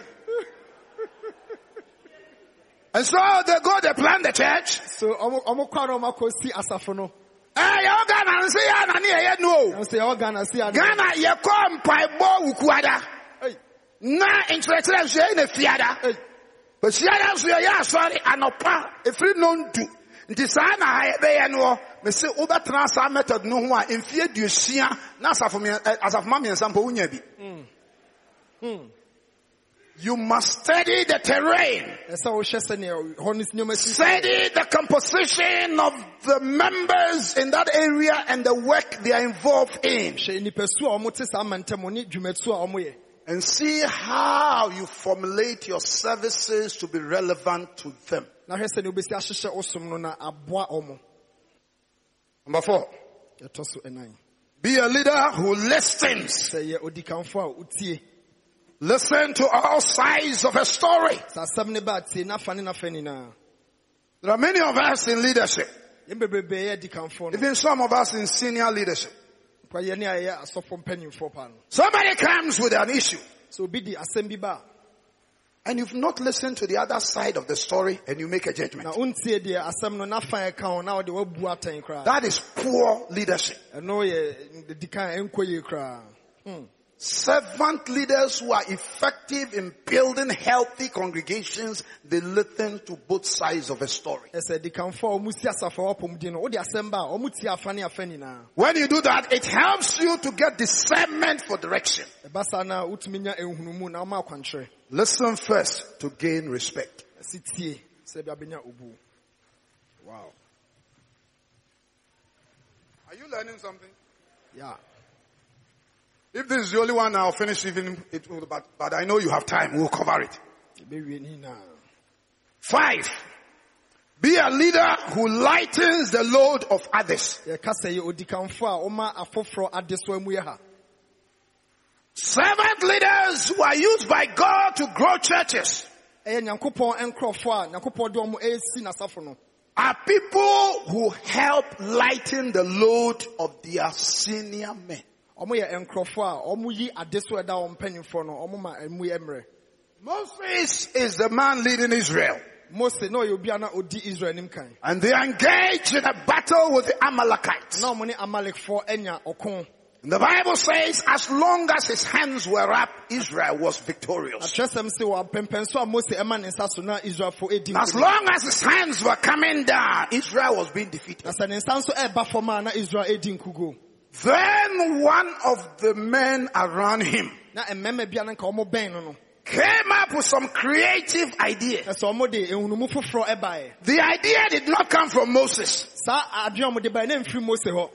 S3: and so they go they plant the church.
S2: So kɔ na ɔmo akɔ si asafo no.
S3: Eh, yɛwɔ ghana nse yɛ ana ne yɛyɛ no o.
S2: Ɛnso yɛwɔ ghana si ade
S3: ghana yɛkɔ mpaebɔ wukuada.
S2: Ei,
S3: na nkyerɛkyerɛ nso yɛyi na fiada. Bɛsiada nso yɛyɛ asɔre anɔpa. Efiri nondu. Nti saa na ha yɛbɛyɛ no mese wobɛtena saa method no ho a mfie duosia na asafo ɛ, eh, asafoma mmiɛnsa mpo wonya bi. Hmm. Hmm. You must study the terrain.
S2: ɛsɛ wohwɛ sɛnea hɔ no
S3: Study the composition of the members in that area and the work they are involved in.
S2: hwɛ nipasu a ɔmo te saa mantam ne dwumatu a ɔmo yɛ
S3: And see how you formulate your services to be relevant to them.
S2: na hwɛ sɛnea wobɛsi ahyehyɛ wo som no na aboa ɔmo
S3: Number four.
S2: yɛtɔ so ɛnan
S3: Be a leader who listens. Listen to all sides of a story.
S2: sɛ asɛm ne ba tie nafa ne nafa nyinaa
S3: There are many of us in leadership,
S2: yɛn bebrebe yɛ adikanfo no
S3: even some of us in senior leadership.
S2: kwa yɛne a yɛyɛ asɔfo mpanyimfoɔ paa no
S3: Somebody comes with an issue
S2: sɛ obi di asɛm bi ba
S3: and you've not listened to the other side of the story and you make a judgment.
S2: wontie deɛ asɛm no nafa ɛka ho na wode wabu atɛn koraa
S3: That is poor leadership.
S2: ɛno yɛ di kan ɛnkɔ Hmm.
S3: Servant leaders who are effective in building healthy congregations, they listen to both sides of a story.
S2: ɛsɛ dikanfo a ɔmo si asafo a wɔpɔm din no wode asɛm ba a ɔmo tie afa ne afa nyinaa
S3: When you do that, it helps you to get discernment for direction.
S2: ɛba saa na wotumi nya nhunumu na woma akwankyerɛ
S3: Listen first to gain respect.
S2: ɛsi tie sɛ bi abɛnya obu wow
S3: Are you learning something?
S2: yeah
S3: If this is the only one, I'll finish even it. Oh, but, but I know you have time. We'll cover it. Five. Be a leader who lightens the load of others. Servant leaders who are used by God to grow churches are people who help lighten the load of their senior men.
S2: Ɔmo yɛ nkurɔfoɔ a ɔmo yi adesoa ɛda wɔn mpanyinfoɔ no ɔmo ma ɛmu yɛ mmerɛ
S3: Moses is the man leading Israel.
S2: mose ɔyɛ obi odi israel anim kan
S3: And they engaged in a battle with the Amalekites.
S2: na ɔmo ne amalekfoɔ anya ɔko
S3: the Bible says as long as his hands were up, Israel was victorious.
S2: atwerɛsɛm sɛ wɔ apɛmpɛn so a mose ɛma ne nsa so na
S3: As long as his hands were coming down, Israel was being defeated.
S2: Na sɛ ne nsa nso ɛɛba fam a na israel edi nkugo
S3: Then one of the men around him
S2: na a na nka ɔmo bɛn no no
S3: came up with some creative idea.
S2: na sɛ ɔmo de ehunumu foforɔ ɛbaeɛ
S3: The idea did not come from Moses.
S2: saa adwene a ɔmo de baeɛ na mfiri mose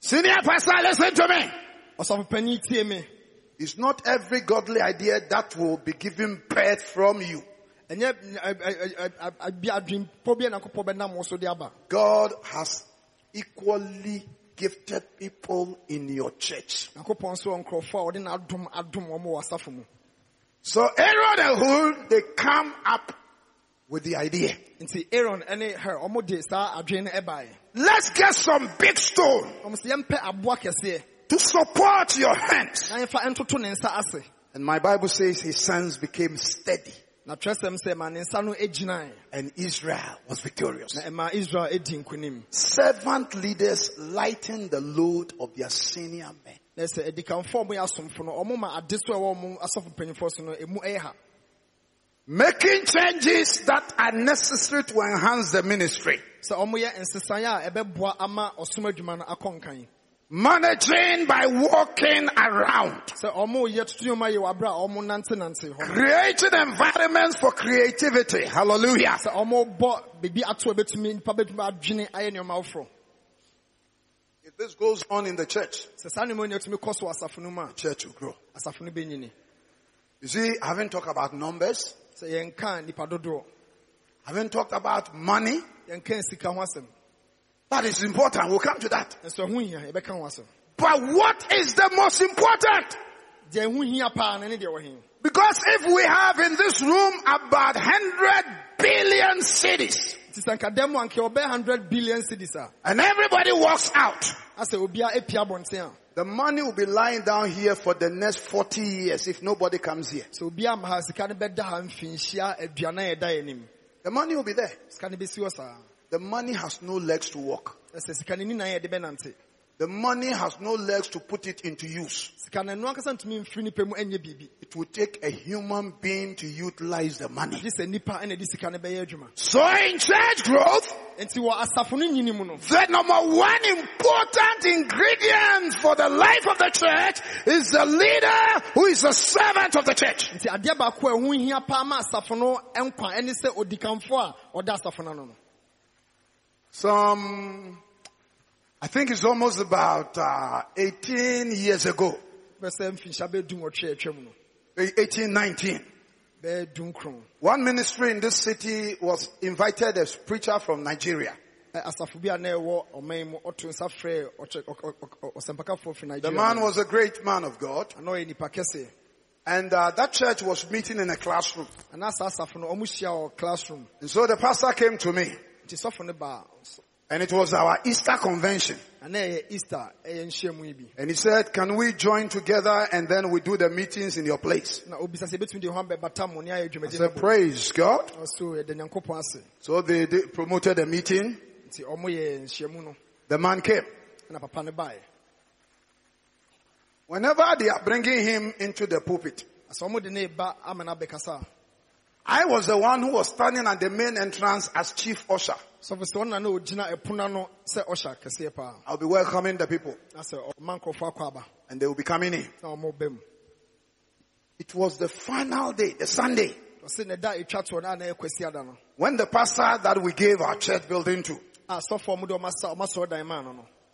S3: Senior pastor, listen to me.
S2: ɔsɔfopanyin tie me
S3: It's not every godly idea that will be given birth from you. God has equally gifted people in your church.
S2: nyankopɔn nso wɔ nkurɔfoɔ a ɔde n'adom adom wɔn wɔ asafo mu
S3: So Aaron and Hur, they come up with the idea.
S2: nti aaron ne her ɔmo de saa adwene no ɛbaeɛ
S3: Let's get some big stone
S2: ɔmo sɛ yɛmpɛ aboa kɛseɛ
S3: to support your hands.
S2: na yɛmfa ntoto ne nsa ase
S3: And my Bible says his sons became steady
S2: na twerɛsɛm sɛ ma ne nsa no gyinae
S3: and Israel was victorious.
S2: na ɛma israel adi nkonim
S3: Servant leaders lighten the load of their senior men.
S2: na sɛ adikanfoɔ a ɔmo yɛ asomfo no ɔmo ma ade so a ɛwɔ ɔmo asɔfo mpanyinfoɔ so no emu ɛyɛ ha
S3: Making changes that are necessary to enhance the ministry.
S2: Sɛ ɔmo yɛ nsesan a ɛbɛboa ama ɔsom adwuma no akɔ nkan
S3: Managing by walking around.
S2: sɛ ɔmo yɛ tutu nneɛma yɛ wɔ abere a ɔmo nante nante hɔ no.
S3: Creating environments for creativity. Hallelujah.
S2: sɛ ɔmo bɔ biribi ato a betumi nipa betumi adwene ayɛ nneɛma aforɔ
S3: If this goes on in the church,
S2: sɛ saa nneɛma nyɛ tumi kɔ so wɔ asafo no mu a
S3: the church will grow.
S2: asafo no bɛnyini
S3: You see, I haven't talked about numbers.
S2: sɛ yɛnka nipa dodoɔ
S3: I haven't talked about money.
S2: yɛnka sika ho asɛm
S3: That is important. We'll come to that.
S2: nso ɛho hia yɛbɛka ho asɛm
S3: But what is the most important?
S2: deɛ ɛho hia paa na ne deɛ wɔ he
S3: Because if we have in this room about 100 billion cities
S2: nti sɛ nka dɛm a hundred billion cities
S3: and everybody walks out,
S2: asɛ obiara apia abɔnten a
S3: The money will be lying down here for the next 40 years if nobody comes here.
S2: sɛ obi ama ha sika no bɛda ha mfinhyia aduana a ɛda yɛ anim
S3: The money will be there.
S2: Sika no bɛsi hɔ saa
S3: The money has no legs to walk.
S2: ɛsɛ sika no ni nan yɛde bɛnante
S3: The money has no legs to put it into use.
S2: sika no ɛno ankasa ntumi mfiri nipa mu ɛnyɛ biribi
S3: It will take a human being to utilize the money.
S2: gye sɛ nipa ɛna de sika no bɛyɛ adwuma
S3: So in church growth,
S2: nti wɔ asafo no nyini mu no
S3: the number one important ingredient for the life of the church is the leader who is a servant of the church. Some, I think it's almost about uh, 18 years ago,
S2: bɛ sɛ mfinhyia bɛdu nwɔtwe a atwa mu no
S3: 18, 19.
S2: bɛyɛ du nkron
S3: One ministry in this city was invited a preacher from Nigeria.
S2: Firi
S3: The man was a great man of God.
S2: ana ɔyɛ nipa kɛse
S3: And uh, that church was meeting in a classroom.
S2: ana saa asafo no ɔmo hyia wɔ classroom
S3: And so the pastor came to me.
S2: Nti sɔfo no baa
S3: And it was our Easter convention.
S2: ana ɛyɛ easter ɛyɛ nhyiamu yi bi
S3: And he said, can we join together and then we do the meetings in your place?
S2: na obisa sɛ ebetumi de hɔn bɛbata mo ne ayɛ
S3: I said, praise God.
S2: ɔso yɛde nyankopɔn ase
S3: So they, they promoted the meeting.
S2: nti ɔmo yɛ nhyiamu no
S3: The man came.
S2: ɛna papa no baeɛ
S3: Whenever they are bringing him into the pulpit, I was the one who was standing at the main entrance as chief usher.
S2: sɔfo sɛ ɔna na ogyina ɛpono no sɛ ɔhyɛ kɛseɛ paa
S3: I'll be welcoming the people.
S2: Na sɛ ɔma nkurɔfoɔ akɔ
S3: and they will be coming in.
S2: na ɔmo ba mu
S3: It was the final day, the Sunday,
S2: ɔse ne da etwa toɔ na ana yɛ kwasi ada no.
S3: When the pastor that we gave our church building to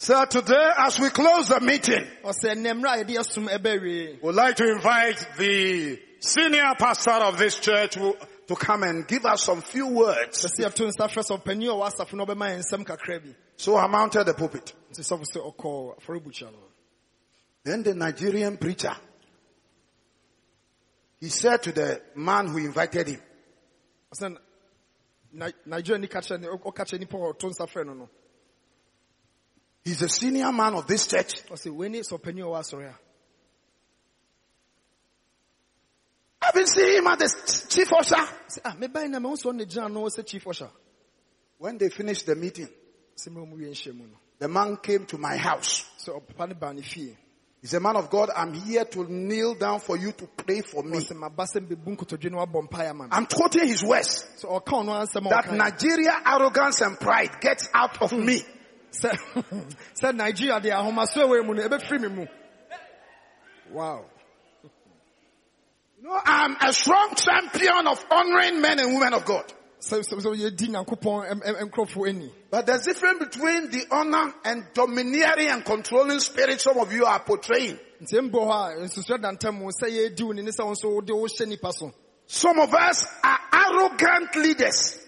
S2: a sɔfo ɔmo de ɔmo asa ɔmo asɔ dan maa no no
S3: said, today as we close the meeting,
S2: ɔsɛ nnɛmmerɛ a yɛde ɛsom ɛbɛ wie
S3: we'd like to invite the senior pastor of this church who- to come and give us some few words.
S2: sɛ sɛ yɛto nsa frɛ sɛ ɔpanyin a ɔwɔ asafo no ɔbɛma yɛn nsɛm kakra bi
S3: So I mounted the pulpit.
S2: nti sɔfo sɛ ɔkɔɔ afɔrebukyia no
S3: Then the Nigerian preacher, he said to the man who invited him, he's a senior man of this church.
S2: ɔsɛ wei ne sɛ ɔpanyin a ɔwɔ asɔre a
S3: I've been seeing him at the chief usher.
S2: ah mebae na mehu sɛ ɔne gyina no sɛ chief ɔhyɛ
S3: When they finished the meeting,
S2: sɛ mmerɛ mu wie nhyia mu no
S3: the man came to my house.
S2: He's ɔpapa no baa ne fie
S3: He said, man of God, I'm here to kneel down for you to pray for me.
S2: ɔsɛ maba sɛ mbɛbu nkotodwe no abɔ mpaeɛ ama me
S3: I'm quoting his words.
S2: sɛ ɔka ɔno ansɛm a
S3: That. Nigeria arrogance and pride gets out of me.
S2: Sɛ sɛ nigeria deɛ ahomaso ɛwɔ mu no ɛbɛfiri me mu. Wow.
S3: You know, I'm a strong champion of honoring men and women of God. But there's a difference between the honor and domineering and controlling spirit some of you are portraying.
S2: nti mbɔ hɔ a nsusua dantam mu sɛ yɛdi wo ne ne sɛ wo nso wode wohyɛ nipa so.
S3: Some of us are arrogant leaders,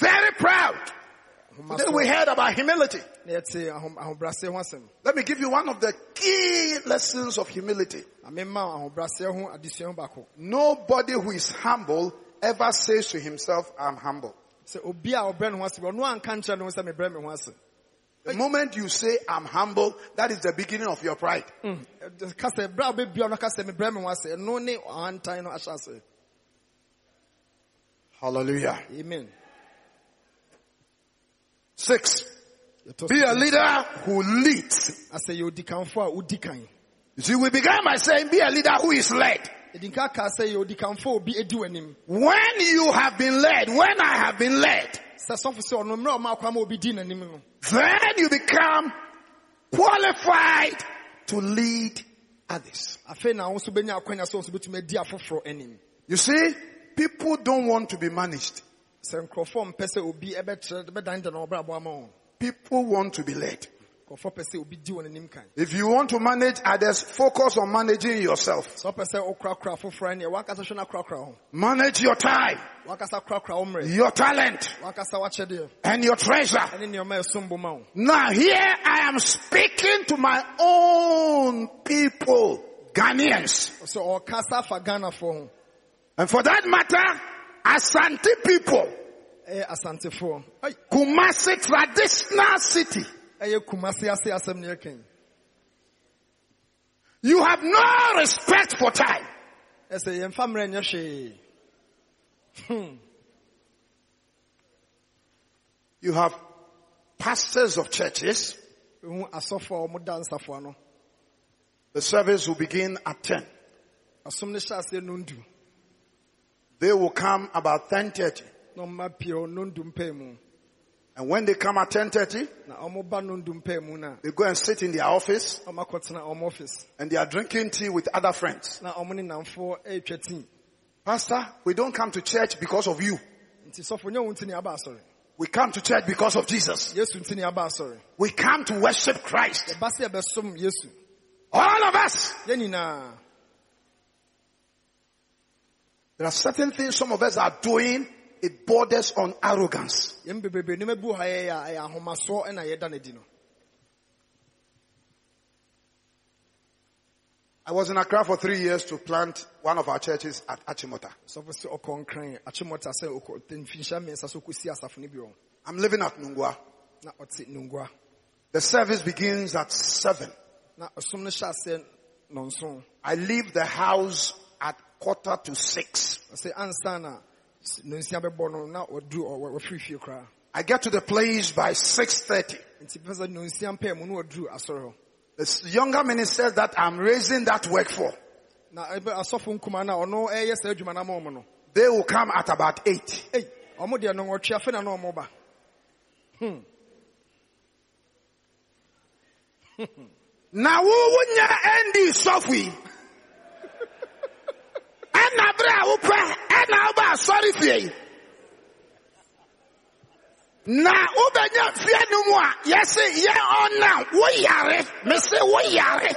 S2: mbɔ a ɛyɛ mpanyimfoɔ a ahom- ahomasoɔ na ahyɛ ma
S3: very proud. Today we heard about humility.
S2: na yɛte eh, ahom- ahobrɛaseɛ ho asɛm
S3: Let me give you one of the key lessons of humility.
S2: na memma ahobrɛaseɛ ho adesua ho baako
S3: Nobody who is humble ever says to himself, I'm humble.
S2: sɛ obi a ɔbrɛ ne ho ase ɔno anka nkyerɛ ne ho sɛ mebrɛ me ho ase
S3: The moment you say, I'm humble, that is the beginning of your pride.
S2: Ɛ, ka sɛ berɛ a wobɛbia no ka sɛ mebrɛ me ho ase ɛno ne ahantan no ahyɛ ase
S3: Hallelujah.
S2: amen
S3: Six, be a leader who leads.
S2: asɛ yɛ odikanfo a wodi kan
S3: You see, we began by saying, be a leader who is led.
S2: ɛdi nka ka sɛ yɛ odikanfo a obi
S3: When you have been led, when I have been led,
S2: sɛ sɔfo sɛ ɔno mmerɛ a ɔma akwa ma obi di n'anim no
S3: then you become qualified to lead others.
S2: afei na wo nso bɛnya akwanya sɛ wo nso bɛtumi adi afoforɔ anim
S3: You see, people don't want to be managed.
S2: Sɛ nkurɔfoɔ mpɛ sɛ obi ɛbɛkyerɛ bɛdanda na ɔbrabɔ ama wɔn
S3: People want to be led.
S2: nkurɔfoɔ pɛ sɛ obi di wɔn anim kan
S3: If you want to manage others, focus on managing yourself.
S2: sɛ ɔpɛ sɛ wokorakora foforɔ neɛ wakasa hwɛ no akorakora ho
S3: Manage your time,
S2: wakasa korakora wo mmerɛ
S3: your talent, and your treasure.
S2: ɛne nneɛma a ɛsom bo ma wo
S3: Now here I am speaking to my own people, Ghanaians.
S2: sɛ ɔkasa afa ghanafoɔ ho
S3: And for that matter, Asante people,
S2: ɛyɛ asantefoɔ Ai,
S3: Kumasi traditional city.
S2: ɛyɛ kumase ase asɛm ne yɛkan
S3: You have no respect for time.
S2: ɛsɛ yɛmfa mmerɛ nyɛ hwee Hmm.
S3: You have pastors of churches.
S2: ɛhu asɔfo a ɔmoda nsafo ano
S3: The service will begin at 10.
S2: asom no hyɛ aseɛ nondu
S3: They will come about 10.30.
S2: na ɔmma pie hɔ nondu mpaa mu
S3: And when they come at 10.30,
S2: na ɔmoba nondu mpaa mu no
S3: they go and sit in their office
S2: a ɔmakɔtena ɔmo office
S3: and they are drinking tea with other friends.
S2: na ɔmo ne namfoɔ ɛretwa tii
S3: Pastor, we don't come to church because of you.
S2: nti sɔfo nyɛ wo nti ne aba asɔre
S3: We come to church because of Jesus.
S2: yesu nti ne aba asɔre
S3: We come to worship Christ.
S2: yɛba sɛ yɛbɛsom yesu
S3: All of us. There are certain things some of us are doing. It borders on arrogance.
S2: yɛn bebrebe nneɛma bi wɔ ha yɛyɛ a ɛyɛ ahomasoɔ ɛna yɛda no adi no
S3: I was in Accra for three years to plant one of our churches at Achimota.
S2: sɔfo sɛ ɔkɔ nkran akyemɔta sɛ ɔkɔ mfinhyia mmiɛnsa so kɔsi asafo no bi wɔ
S3: I'm living at Nungwa.
S2: na ɔte nongua
S3: The service begins at seven.
S2: na ɔsom no hyɛ aseɛ nɔnson
S3: I leave the house at quarter to six.
S2: ɔsɛ ansa na nonsia bɛbɔ no na ɔduru ɔ- wɔfiri fie
S3: I get to the place by 6.30.
S2: nti pɛ sɛ nonsia mpaa mu na ɔduru asɔre hɔ
S3: The younger ministers that I'm raising that work for,
S2: na ɛbɛ asɔfo nkuma no a ɔno ɛyɛ saa adwuma no. ama ɔmo no
S3: they will come at about eight.
S2: ei ɔmo deɛ no ɔtwe afe na na ɔmo ba
S3: Na wunya endi sofi. Ɛna bere a wopɛ, ɛna woba asɔre fie. Na wobɛnya fie no mu a, yɛse yɛ ɔna woyare. Mese woyare.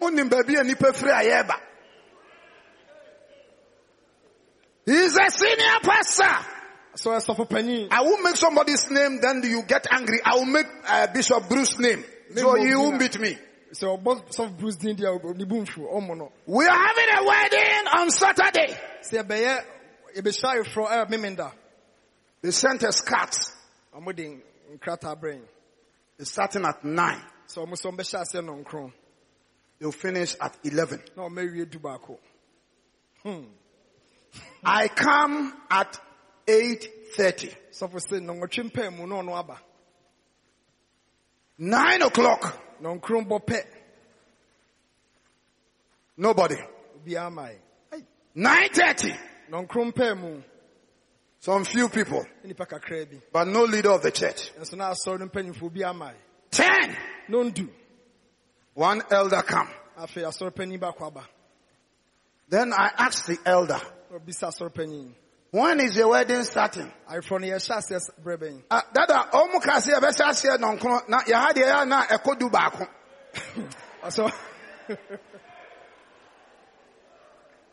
S3: Wonim baabi a nipa firi a yɛreba. He's a senior pastor.
S2: so ɛsɔfo panyin
S3: I will make somebody's name, then you get angry. I will make uh, Bishop Bruce's name. So he won't beat me.
S2: So bruce din deɛ uh, ɔni bu mfu ɔmo no
S3: We are having a wedding on Saturday.
S2: sɛ yɛbɛyɛ yɛbɛhyia ayeforɔ eh, ɛyɛ memenda
S3: They sent us cards.
S2: ɔmo de nkrataa brɛ yɛn
S3: It's starting at 9.
S2: sɛ ɔmo sɛ ɔmo bɛhyɛ aseɛ nɔnkron
S3: They'll finish at 11.
S2: na ɔmo awie du
S3: I come at 8.30.
S2: sɔfo sɛ nɔnwɔtwe no, mu na ɔno aba
S3: 9 o'clock.
S2: nɔnkron bɔ pɛ
S3: Nobody.
S2: obiara ma yɛ
S3: 9.30.
S2: nɔnkron paa mu
S3: Some few people,
S2: nipa kakraa bi
S3: but no leader of the church.
S2: nso na asɔre no mpanyinfo obiara ma yɛ
S3: 10.
S2: na ondu
S3: One elder come.
S2: afei asɔre panyin baako aba
S3: Then I asked the elder,
S2: na obisa asɔre panyin
S3: when is your wedding starting?
S2: yɛhyɛ aseɛ brɛ bɛn
S3: Ah, dada ɔmo ka se yɛbɛhyɛ aseɛ nɔnkono na yɛha deɛ yɛ a na eh, ɛkɔ du baako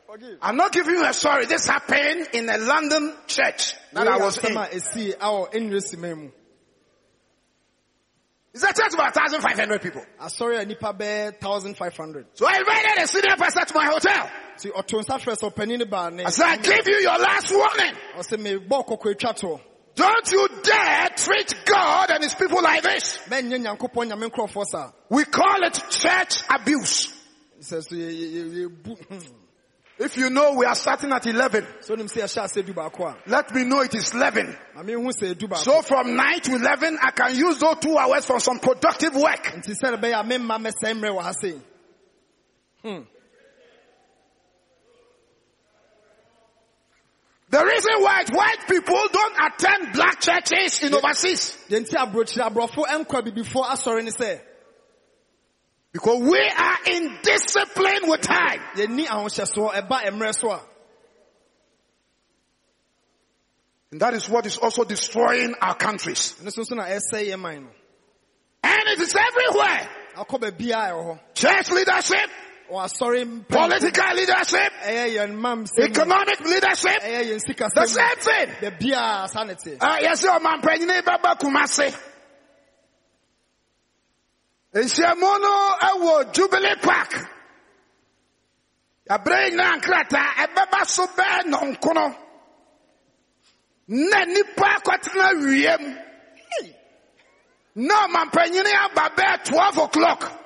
S2: Forgive.
S3: i'm not giving you a story. This happened in a london church that i was in.
S2: asɛm a ɛsii awɔ ɛnwerɛ sima mu
S3: it's a church of about 1500 people.
S2: Asɔre a nipa bɛɛ thousand five hundred.
S3: So i invited a senior pastor to my hotel
S2: nti ɔto nsa frɛ sɛ ɔpanyin no baa ne
S3: i said i give you your last warning.
S2: Ɔsɛ mebɔ kɔkɔ atwa toɔ
S3: don't you dare treat god and his people like this.
S2: Mɛnyɛ nyankopɔn nyame nkurɔfoɔ saa
S3: we call it church abuse.
S2: Yɛbu hmm.
S3: if you know we are starting at 11
S2: so nim sɛ yɛhyɛ ase du baako a
S3: let me know it is 11
S2: ma mehu sɛ ɛdu baako
S3: so from 9 to 11 i can use those two hours for some productive work.
S2: Nti sɛ ɛbɛyɛ a memma mɛsɛe mmerɛ wɔ ha sei
S3: The reason why white people don't attend black churches in overseas
S2: deɛ nti aburokyire aborɔfo ɛnkɔ abibifoɔ asɔre ne sɛ
S3: because we are in discipline with time.
S2: yɛnni ahohyɛsoɔ ɛba mmerɛ so a
S3: And that is what is also destroying our countries.
S2: ɛno so nso na ɛsɛe yɛ man no
S3: And it is everywhere.
S2: akɔ baabiaa ɛwɔ hɔ
S3: Church leadership,
S2: wɔ asɔre mpanyin-
S3: political leadership,
S2: mam sɛm
S3: economic leadership,
S2: sika
S3: the same thing.
S2: ne te
S3: Uh, yes, your man penny baba kumase. Nhyiamu no ɛwɔ Jubilee Park. Yàbrɛ nyinaa nkrataa ɛbɛba so bɛɛ nɔnkono. Na nipa akɔtena wiem. Na ɔmampanyini aba bɛɛ 12 o'clock.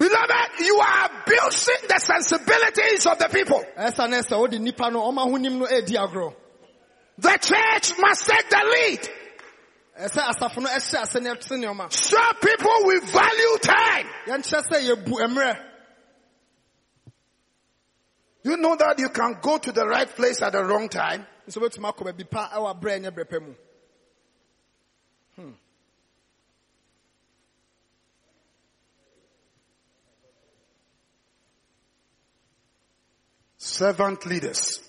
S3: Beloved, you are abusing the sensibilities of the people.
S2: ɛsa ne sɛ wode nnipa no ɔma ahonim no adi agorɔ
S3: The church must take the lead.
S2: ɛsɛ asafo no ɛhyɛ ase ne ɛte nneɔma
S3: Show people we value time.
S2: yɛnkyerɛ sɛ yɛbu mmerɛ
S3: You know that you can go to the right place at the wrong time.
S2: nso wobɛtumi akɔ baabi pa ɛwɔ aberɛ a ɛnyɛ berɛ pa mu
S3: Servant leaders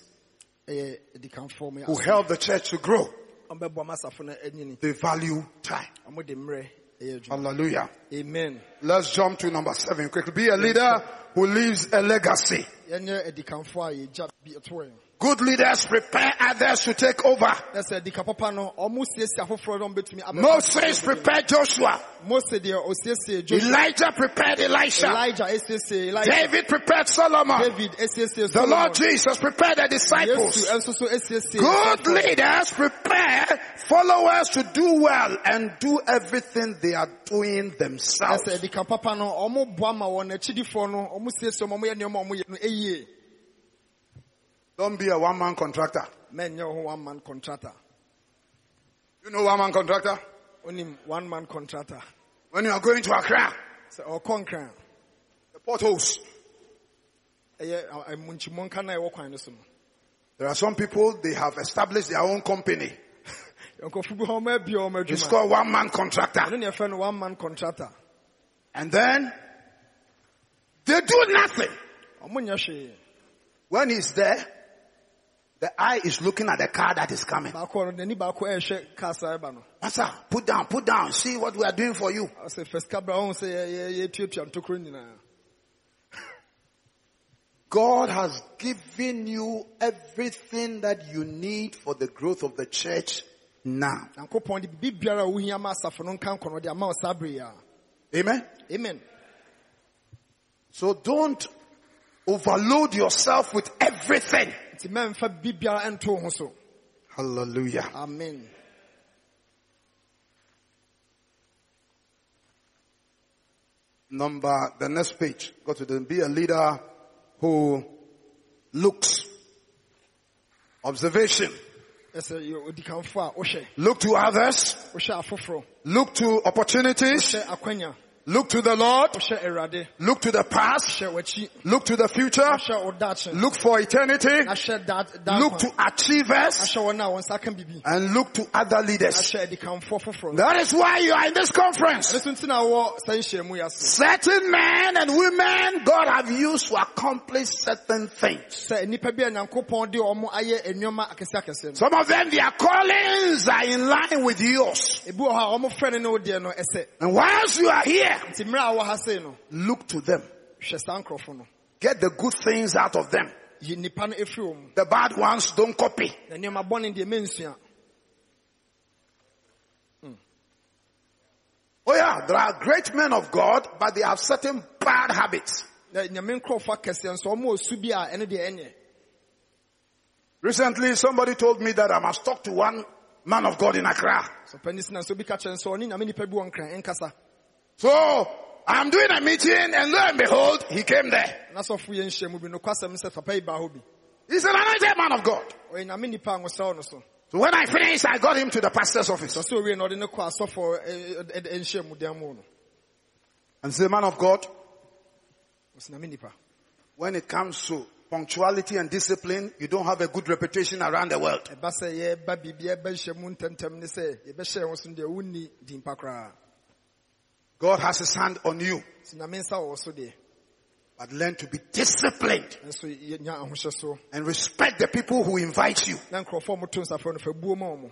S2: ɛyɛ adikanfoɔ mu
S3: who help the church to grow.
S2: ɔmbɛboa ma asafo no anyini
S3: They value time.
S2: ɔmode mmerɛ ɛyɛ adwuma
S3: Hallelujah.
S2: amen
S3: Let's jump to number seven quickly. Be a leader who leaves a legacy.
S2: Yɛnyɛ adikanfoɔ a yɛgya bi toɔ yɛn
S3: Good leaders prepare others to take over.
S2: na sɛ adika papa no ɔmo siesie afoforɔ no ɔmbɛtumi abɛfa
S3: Moses prepared Joshua.
S2: mose deɛ ɔsiesie Joshua
S3: Elijah prepared Elisha.
S2: Elijah
S3: David prepared Solomon.
S2: David
S3: The Lord Jesus prepared the disciples.
S2: ɛnso so esiesie
S3: Good leaders prepare followers to do well and do everything they are doing themselves. Don't be a one man contractor.
S2: wo ho one man contractor
S3: You know one man contractor?
S2: onim one man contractor
S3: When you are going to Accra,
S2: sɛ ɔkɔ nkran
S3: the potholes.
S2: ɛyɛ munkyimɔnka na ɛwɔ kwan no so
S3: There are some people, they have established their own company.
S2: nkɔfo bi hɔ ɔmo abie ɔmo
S3: It's called one man contractor.
S2: ɛno ne yɛfrɛ no one man contractor
S3: And then they do nothing. When he's there, the eye is looking at the car that is coming.
S2: baako no n'ani baako ɛrehwɛ kaa saa ɛba no
S3: Master, put down, put down. See what we are doing for you. God has given you everything that you need for the growth of the church now.
S2: nyankopɔn de biribi biara a wohia ma asafo no nka nkɔnɔ de ama wo saa bere yi a
S3: Amen.
S2: amen
S3: So don't overload yourself with everything.
S2: Nti mɛmfa biribi biara ho so
S3: Hallelujah.
S2: amen
S3: Number, the next page. Go to the, be a leader who looks. Observation.
S2: ɛsɛ yɛ odikanfo a wohwɛ
S3: Look to others. Look to opportunities. Look to the Lord. Look to the past. Look to the future.
S2: wohwɛ wo daakye
S3: Look for eternity.
S2: na hwɛ daa daa
S3: Look to achievers.
S2: hwɛ wɔn a wɔn nsa ka bibi
S3: And look to other leaders.
S2: hwɛ adikanfoɔ foforɔ no
S3: That is why you are in this conference.
S2: ɛno so nti na wɔ saa nhyia mu yi ase
S3: Certain men and women God have used to accomplish certain things.
S2: sɛ nnipa bi a nyankopɔn de ɔmo ayɛ nneɛma akɛse akɛse no
S3: Some of them, their callings are in line with yours.
S2: ebi wɔ hɔ a ɔmo frɛ no ne wo deɛ no ɛsɛ
S3: And whilst you are here,
S2: nti mmerɛ a wɔ ha sei no
S3: look to them.
S2: hwɛ saa nkurɔfo no
S3: Get the good things out of them.
S2: yi nnipa no ɛfiri wɔ mu
S3: The bad ones don't copy.
S2: na nneɛma bɔne deɛ mensua hmm.
S3: Oh yeah, there are great men of God, but they have certain bad habits.
S2: na nyame nkurɔfo akɛseɛ nso ɔmo wɔ su bi a ɛno deɛ ɛnyɛ
S3: Recently, somebody told me that I must talk to one man of God in Accra. So, I'm doing a meeting and lo and behold, he came there. He's an anointed man of God.
S2: so
S3: when I finished, I got him to the pastor's office. And say, man of God, when it comes to punctuality and discipline, you don't have a good reputation around the world. God has his hand on you,
S2: sɛ nyame nsa wɔ wo so deɛ
S3: but learn to be disciplined
S2: nso yɛnya ahohyɛ so
S3: and respect the people who invite you.
S2: na nkurɔfoɔ a moto nsafrɛ no fa buo ma wɔ mo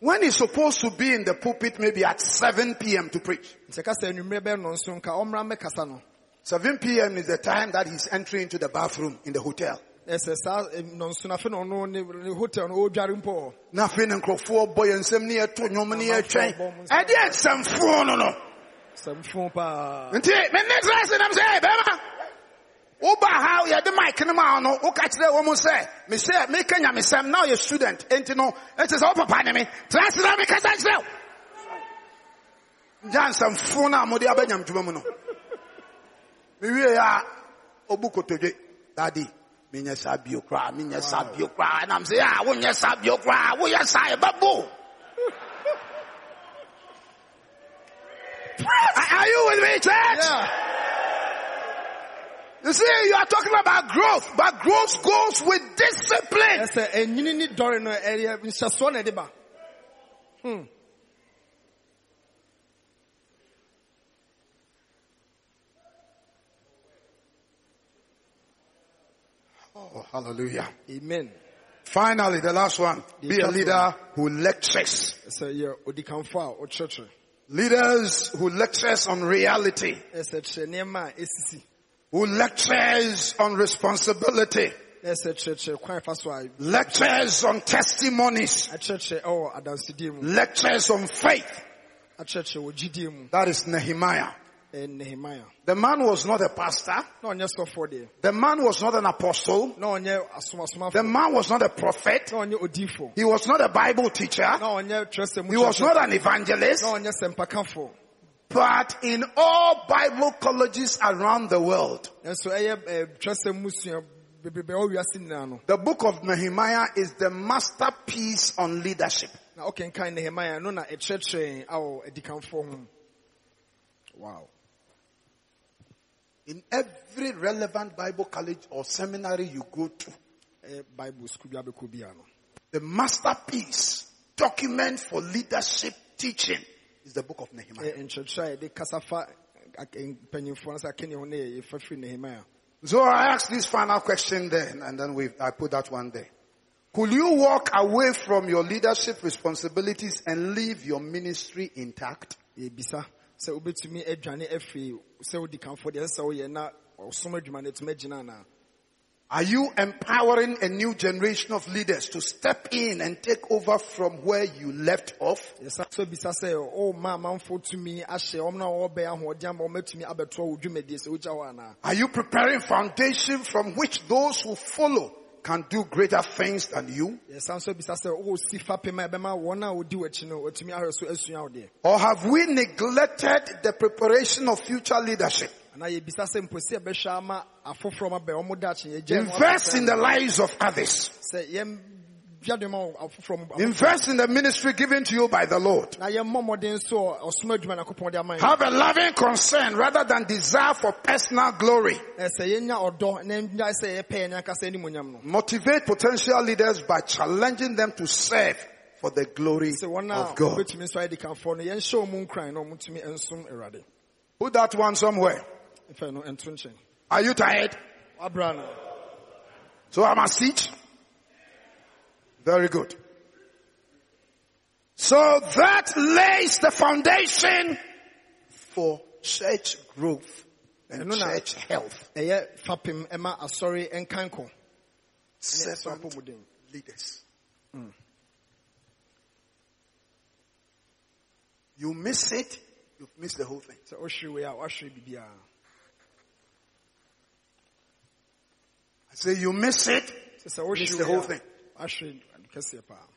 S3: When he's supposed to be in the pulpit maybe at 7 p.m. to preach.
S2: nti ɛka sɛ anwummerɛ bɛɛ no nso nka ɔmmra mmɛkasa no
S3: 7 p.m. is the time that he's entering into the bathroom in the hotel.
S2: ɛsɛ saa nɔnso no afe na ɔno ne ne no ɔredware mpo hɔ
S3: na afei ne nkurɔfoɔ bɔ yɛn nsɛm ne yɛto nnwom ne yɛtwɛn ɛde nsɛmfoɔ no no nam sɛ "Hey, bɛma woba ha yɛde mic no ma no woka kyerɛ wɔ mu sɛ mesɛ meka nyamesɛm na ɔyɛ student. Enti no ɛnti sɛ wo papa ne me. Ase na mekasa nkyerɛ wo. Gya nsɛmfo no a mode abɛnyam dwuma mu no. Mewie a ɔbu kotodwe. Dade menyɛ saa bio koraa menyɛ saa bio koraa. Nam sɛ a wonyɛ saa bio koraa woyɛ saa ɛbɛbo Are you with me, church?
S2: Yeah.
S3: You see, you are talking about growth, but growth goes with discipline.
S2: ɛsɛ ɛnyini ne dɔre no ɛyɛ nhyɛsoɔ na ɛde ba
S3: Oh, hallelujah.
S2: amen
S3: Finally, the last one. Be a leader who lectures.
S2: Ɛsɛ yɛ odikanfo a ɔkyerɛkyerɛ
S3: Leaders who lectures on reality.
S2: ɛsɛ kyerɛ nneɛma a esisi
S3: Who lectures on responsibility.
S2: ɛsɛ kyerɛkyerɛ kwan fa so
S3: Lectures on testimonies.
S2: akyerɛkyerɛ ɛwɔ adansidie oh, mu
S3: Lectures on faith.
S2: akyerɛkyerɛ wɔ oh, gyidie mu
S3: That is Nehemiah.
S2: Ɛyɛ nehemia
S3: The man was not a pastor.
S2: na ɔnyɛ sɔfoɔ deɛ
S3: The man was not an apostle. The man was not a prophet. He was not a Bible teacher.
S2: na ɔnyɛ kyerɛsɛm
S3: He was not an evangelist.
S2: na ɔnyɛ sɛmpakafo
S3: But in all Bible colleges around the world,
S2: nso ɛyɛ ɛɛ kyerɛsɛm musua bebrebe a ɔwɔ wiase nyinaa no
S3: the book of Nehemiah is the masterpiece on leadership.
S2: na ɔkenkan nehemia no na ɛkyerɛkyerɛ awɔ adikanfoɔ ho wow
S3: In every relevant Bible college or seminary you go to,
S2: eh, bible school bi abɛkɔ biara no
S3: the masterpiece document for leadership teaching is the book of Nehemiah.
S2: Eh, ɛyɛ nkyerɛkyerɛ eh, a yɛde kasa fa ak- mpanyinfoɔ no sɛ akene ho ne yɛ yɛfa firi nehemia
S3: So I ask this final question then, and then we, I put that one there. Could you walk away from your leadership responsibilities and leave your ministry intact?
S2: Sɛ wobɛtumi adwane afiri sɛ wodi kamfo deɛ sɛ woyɛ na ɔsom adwuma no atumi agyina anaa
S3: Are you empowering a new generation of leaders to step in and take over from where you left off?
S2: so bisa sɛ oh, ɔma amanfo tumi ahyɛ ɔm na wɔbɛyɛ ahoɔden ama ɔmatumi abɛtoa wo dwumadie sɛ wogya hɔ
S3: Are you preparing foundation from which those who follow can do greater things than you?
S2: yɛsan so bisa oh, sɛ wɔsi fapem a ɛbɛma wɔn a wodi w'akyi no watumi ahwɛ so asua wo deɛ
S3: Or have we neglected the preparation of future leadership?
S2: anaa yɛbisa sɛ mpo sɛ yɛbɛhwɛ ama afoforɔ ma bɛn ɔmo daakye yɛgya mu
S3: Invest in the lives of others. Invest in the ministry given to you by the Lord.
S2: na yɛmmɔ mmɔden so a ɔsom adwuma nyankopɔn de ama
S3: Have a loving concern rather than desire for personal glory.
S2: Ɛ, sɛ yɛnya ɔdɔ na nya sɛ yɛpɛ yɛn ankasa animonyam no
S3: Motivate potential leaders by challenging them to serve for the glory
S2: sɛ wɔn a
S3: of God.
S2: wɔbɛtumi nso ayɛ di kanfoɔ no yɛnhyɛ ɔmo nkran na ɔmo tumi nsom awurade
S3: Put that one somewhere.
S2: mfɛ no ɛnto nkyɛn
S3: Are you tired? So I must teach. Very good. So that lays the foundation for church growth and church health.
S2: ɛyɛ fapem ɛma asɔre nkan kɔ ɛne ɛso
S3: Servant leaders. You miss it, you've missed the whole thing.
S2: sɛ wohwere wei a woahwere biribiara
S3: I say you miss it, Miss the whole thing.
S2: Woahwere ade kɛseɛ paa